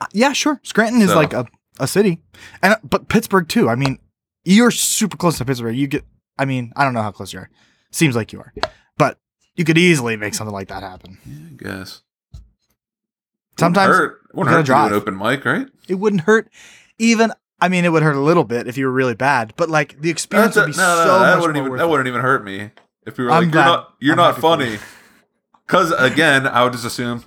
Uh, yeah, sure. Scranton is like a, a city, and uh, but Pittsburgh too. I mean, you're super close to Pittsburgh. You get. I mean, I don't know how close you are. Seems like you are, but you could easily make something like that happen. I guess. Sometimes wouldn't hurt, wouldn't gotta hurt to do an open mic, right? it wouldn't hurt. Even I mean, it would hurt a little bit if you were really bad, but like the experience That's would a- be no, no, so that much wouldn't even that it. wouldn't even hurt me if you were I'm like you're not you're I'm not funny. Because again, I would just assume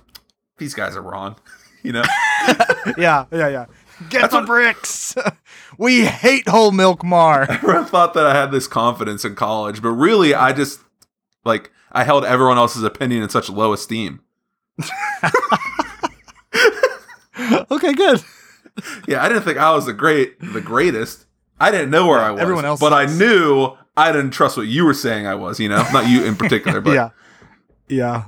these guys are wrong. You know, Yeah, yeah, yeah. Get That's the what- bricks. we hate whole milk mar. everyone thought that I had this confidence in college, but really, I just like I held everyone else's opinion in such low esteem. okay, good. Yeah, I didn't think I was the great, the greatest. I didn't know where I was. everyone else but I knew I didn't trust what you were saying. I was, you know, not you in particular, but yeah, yeah.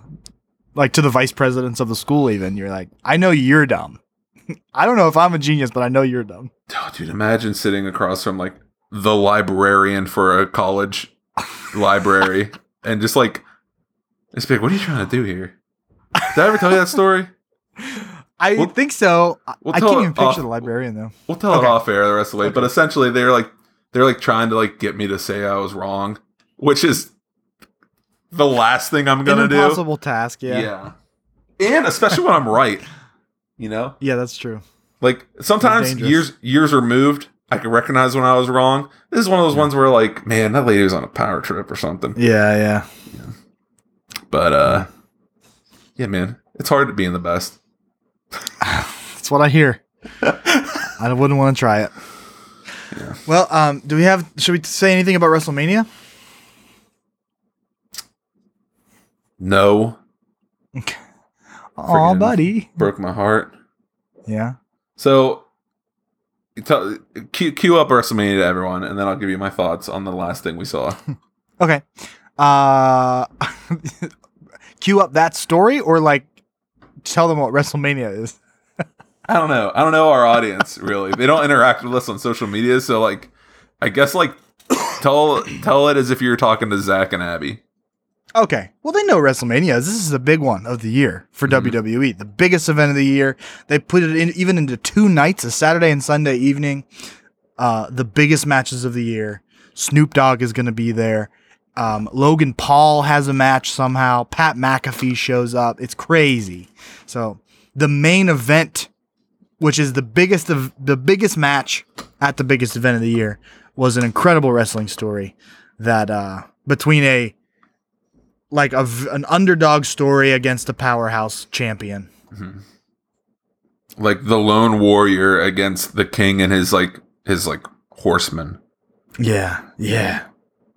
Like to the vice presidents of the school, even you're like, I know you're dumb. I don't know if I'm a genius, but I know you're dumb. Oh, dude, imagine sitting across from like the librarian for a college library and just like, it's like, what are you trying to do here? Did I ever tell you that story? I We'll- think so. I- we'll I can't even picture off- the librarian though. We'll tell Okay. it off air the rest of the way. But essentially, they're like, they're like trying to like get me to say I was wrong, which is the last thing I'm gonna do. impossible task. Yeah. Yeah. And especially when I'm right. You know? Yeah, that's true. Like sometimes years years removed, I can recognize when I was wrong. This is one of those ones where like, man, that lady was on a power trip or something. Yeah, yeah. But uh yeah, man, it's hard to be in the best. That's what I hear. I wouldn't want to try it. Well, um, do we have? Should we say anything about WrestleMania? No, Oh, Friggin- buddy. broke my heart. Yeah. So tell, cue, cue up WrestleMania to everyone, and then I'll give you my thoughts on the last thing we saw. Okay. Uh, cue up that story, or like tell them what WrestleMania is. I don't know. I don't know our audience really. They don't interact with us on social media, so like, I guess like tell tell it as if you're talking to Zach and Abby. Okay. Well, they know WrestleMania is. This is the big one of the year for WWE, the biggest event of the year. They put it in even into two nights, a Saturday and Sunday evening. Uh, the biggest matches of the year. Snoop Dogg is going to be there. Um, Logan Paul has a match somehow. Pat McAfee shows up. It's crazy. So the main event, which is the biggest of the biggest match at the biggest event of the year, was an incredible wrestling story that uh, between a like a an underdog story against a powerhouse champion. Like the lone warrior against the king and his like his like horsemen. Yeah, yeah.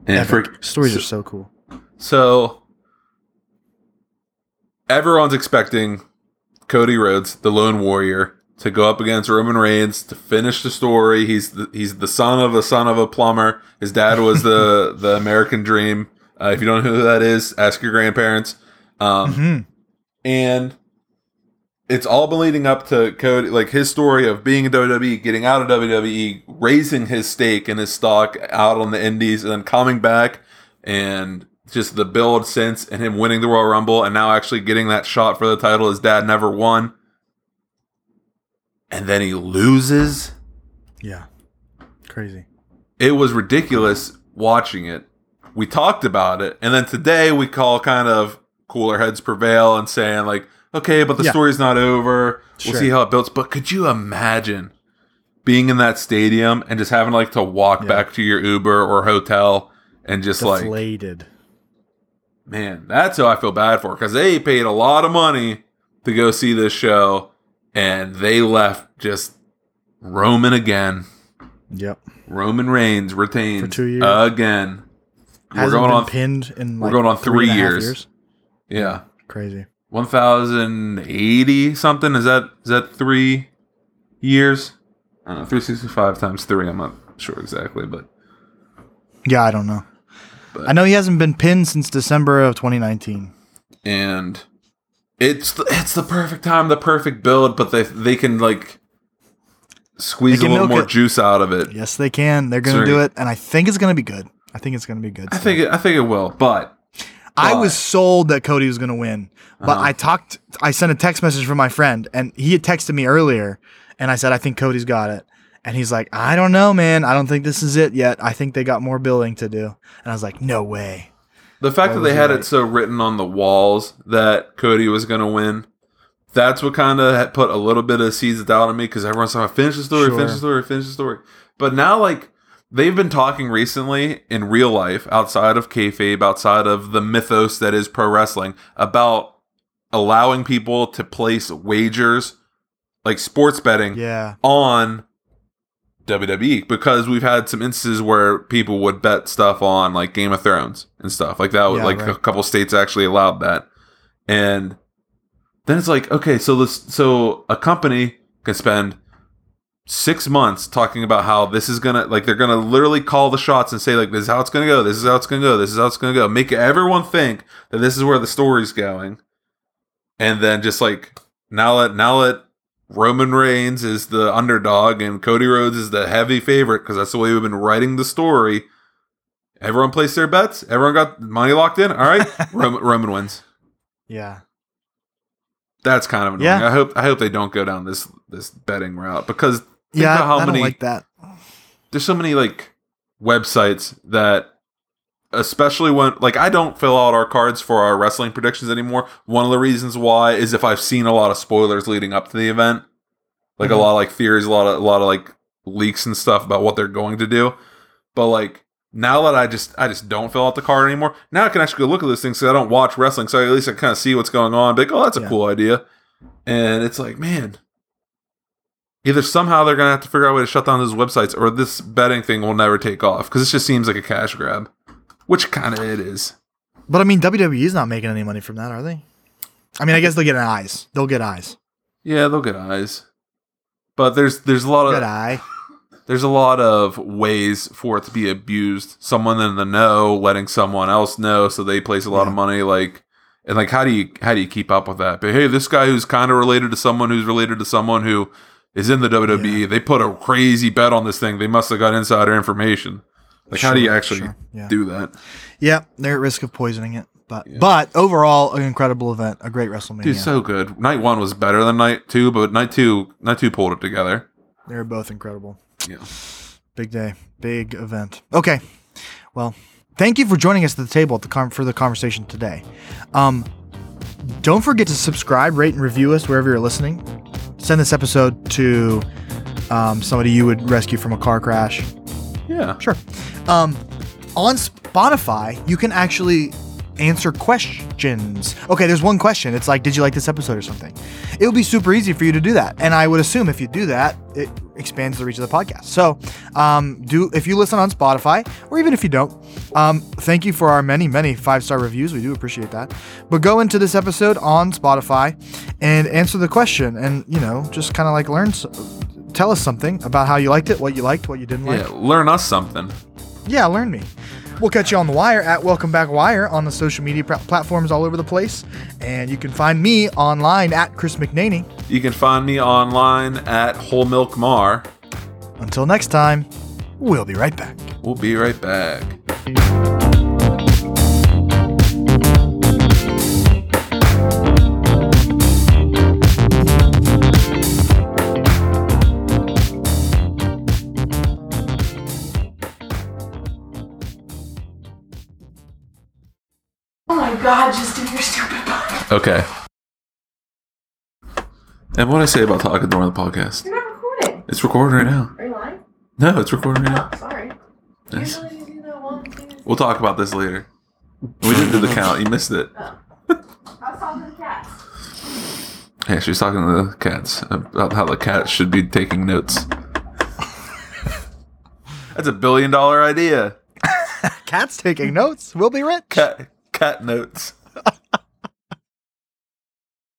And for, Stories so, are so cool. so everyone's expecting Cody Rhodes, the lone warrior, to go up against Roman Reigns to finish the story. He's the, he's the son of a son of a plumber. His dad was the the American Dream. Uh, if you don't know who that is, ask your grandparents. Um, Mhm. and it's all been leading up to Cody, like his story of being in WWE, getting out of WWE, raising his stake and his stock out on the Indies, and then coming back, and just the build since, and him winning the Royal Rumble, and now actually getting that shot for the title his dad never won, and then he loses. Yeah. Crazy. It was ridiculous watching it. We talked about it, and then today we call kind of cooler heads prevail and saying like, okay, but the Yeah. story's not over. We'll see how it builds. But could you imagine being in that stadium and just having like to walk Yeah. back to your Uber or hotel and just like, Deflated. man, that's who I feel bad for because they paid a lot of money to go see this show, and they left just Roman again. Yep. Roman Reigns retained For two years. again. Hasn't we're going on pinned in. Like going on three years. yeah. Crazy. 1080 something is that is that 3 years? I don't know, 365 times 3, I'm not sure exactly, but Yeah, I don't know. But- I know he hasn't been pinned since December of 2019. and it's the, it's the perfect time, the perfect build, but they they can like squeeze They a little more it. juice out of it. Yes, they can. They're going to do it, and I think it's going to be good. I think it's going to be good. I think it, I think it will, but I was sold that Cody was going to win, but Uh-huh. I talked. I sent a text message from my friend, and he had texted me earlier, and I said I think Cody's got it, and he's like, I don't know, man. I don't think this is it yet. I think they got more building to do, and I was like, no way. The fact that they had right. it so written on the walls that Cody was going to win, that's what kind of put a little bit of seeds of doubt in me because everyone's like, finish the story, finish the story, finish the story. But now, like, they've been talking recently in real life, outside of kayfabe, outside of the mythos that is pro wrestling, about allowing people to place wagers, like sports betting, Yeah, on WWE because we've had some instances where people would bet stuff on like Game of Thrones and stuff like that. Yeah, like right. a couple states actually allowed that, and then it's like okay, so this so a company can spend six months talking about how this is gonna like they're gonna literally call the shots and say like this is how it's gonna go, this is how it's gonna go, this is how it's gonna go, make everyone think that this is where the story's going, and then just like now let now let Roman Reigns is the underdog and Cody Rhodes is the heavy favorite because that's the way we've been writing the story. Everyone placed their bets. Everyone got money locked in. All right, Roman, Roman wins. yeah, That's kind of annoying. Yeah. I hope I hope they don't go down this this betting route because think yeah. how I don't many like that. there's so many like websites that especially when like I don't fill out our cards for our wrestling predictions anymore. One of the reasons why is if I've seen a lot of spoilers leading up to the event. Like Mhm. a lot of like theories, a lot of a lot of like leaks and stuff about what they're going to do. But like now that I just I just don't fill out the card anymore. Now I can actually go look at those things because I don't watch wrestling, so at least I kind of see what's going on. Be like, oh, that's a Yeah. cool idea. And it's like, man, either somehow they're gonna have to figure out a way to shut down those websites, or this betting thing will never take off because it just seems like a cash grab, which kind of it is. But I mean, WWE's not making any money from that, are they? I mean, I guess they'll get eyes. They'll get eyes. Yeah, they'll get eyes, but there's there's a lot Good of eye. there's a lot of ways for it to be abused. Someone in the know letting someone else know, so they place a lot of money. Like, and like, how do you how do you keep up with that? But hey, this guy who's kind of related to someone who's related to someone who is in the WWE. They put a crazy bet on this thing. They must have got insider information. Like, how do you actually sure, yeah. do that? Yeah, they're at risk of poisoning it. But but overall, an incredible event, a great WrestleMania. Dude, so good. Night one was better than night two, but night two, night two pulled it together. They're both incredible. Yeah. Big day, big event. Okay, well, thank you for joining us at the table at the con- for the conversation today. Um, don't forget to subscribe, rate, and review us wherever you're listening. Send this episode to um, somebody you would rescue from a car crash. Yeah. Sure. Um, on Spotify, you can actually answer questions. Okay, there's one question. It's like, did you like this episode or something? It would be super easy for you to do that, and I would assume if you do that, it expands the reach of the podcast. So, um, do if you listen on Spotify, or even if you don't, um, thank you for our many, many five star reviews. We do appreciate that. But go into this episode on Spotify and answer the question, and you know, just kind of like learn. Tell us something about how you liked it, what you liked, what you didn't like Yeah. Learn us something. yeah, learn me. We'll catch you on the wire at Welcome Back Wire on the social media pr- platforms all over the place. And you can find me online at Chris McNaney. You can find me online at Whole Milk Mar. Until next time, we'll be right back. We'll be right back. God, just do your stupid podcast. Okay. And what I say about talking during the podcast? You're not recording. It's recording right now. Are you lying? No, it's recording right now. Oh, sorry. Yes. Usually you do that one thing. We'll talk about this later. We didn't do the count. You missed it. Oh. I was talking to the cats. Yeah, she was talking to the cats about how the cats should be taking notes. That's a billion dollar idea. Cat's taking notes. We'll be rich. Cat cat notes.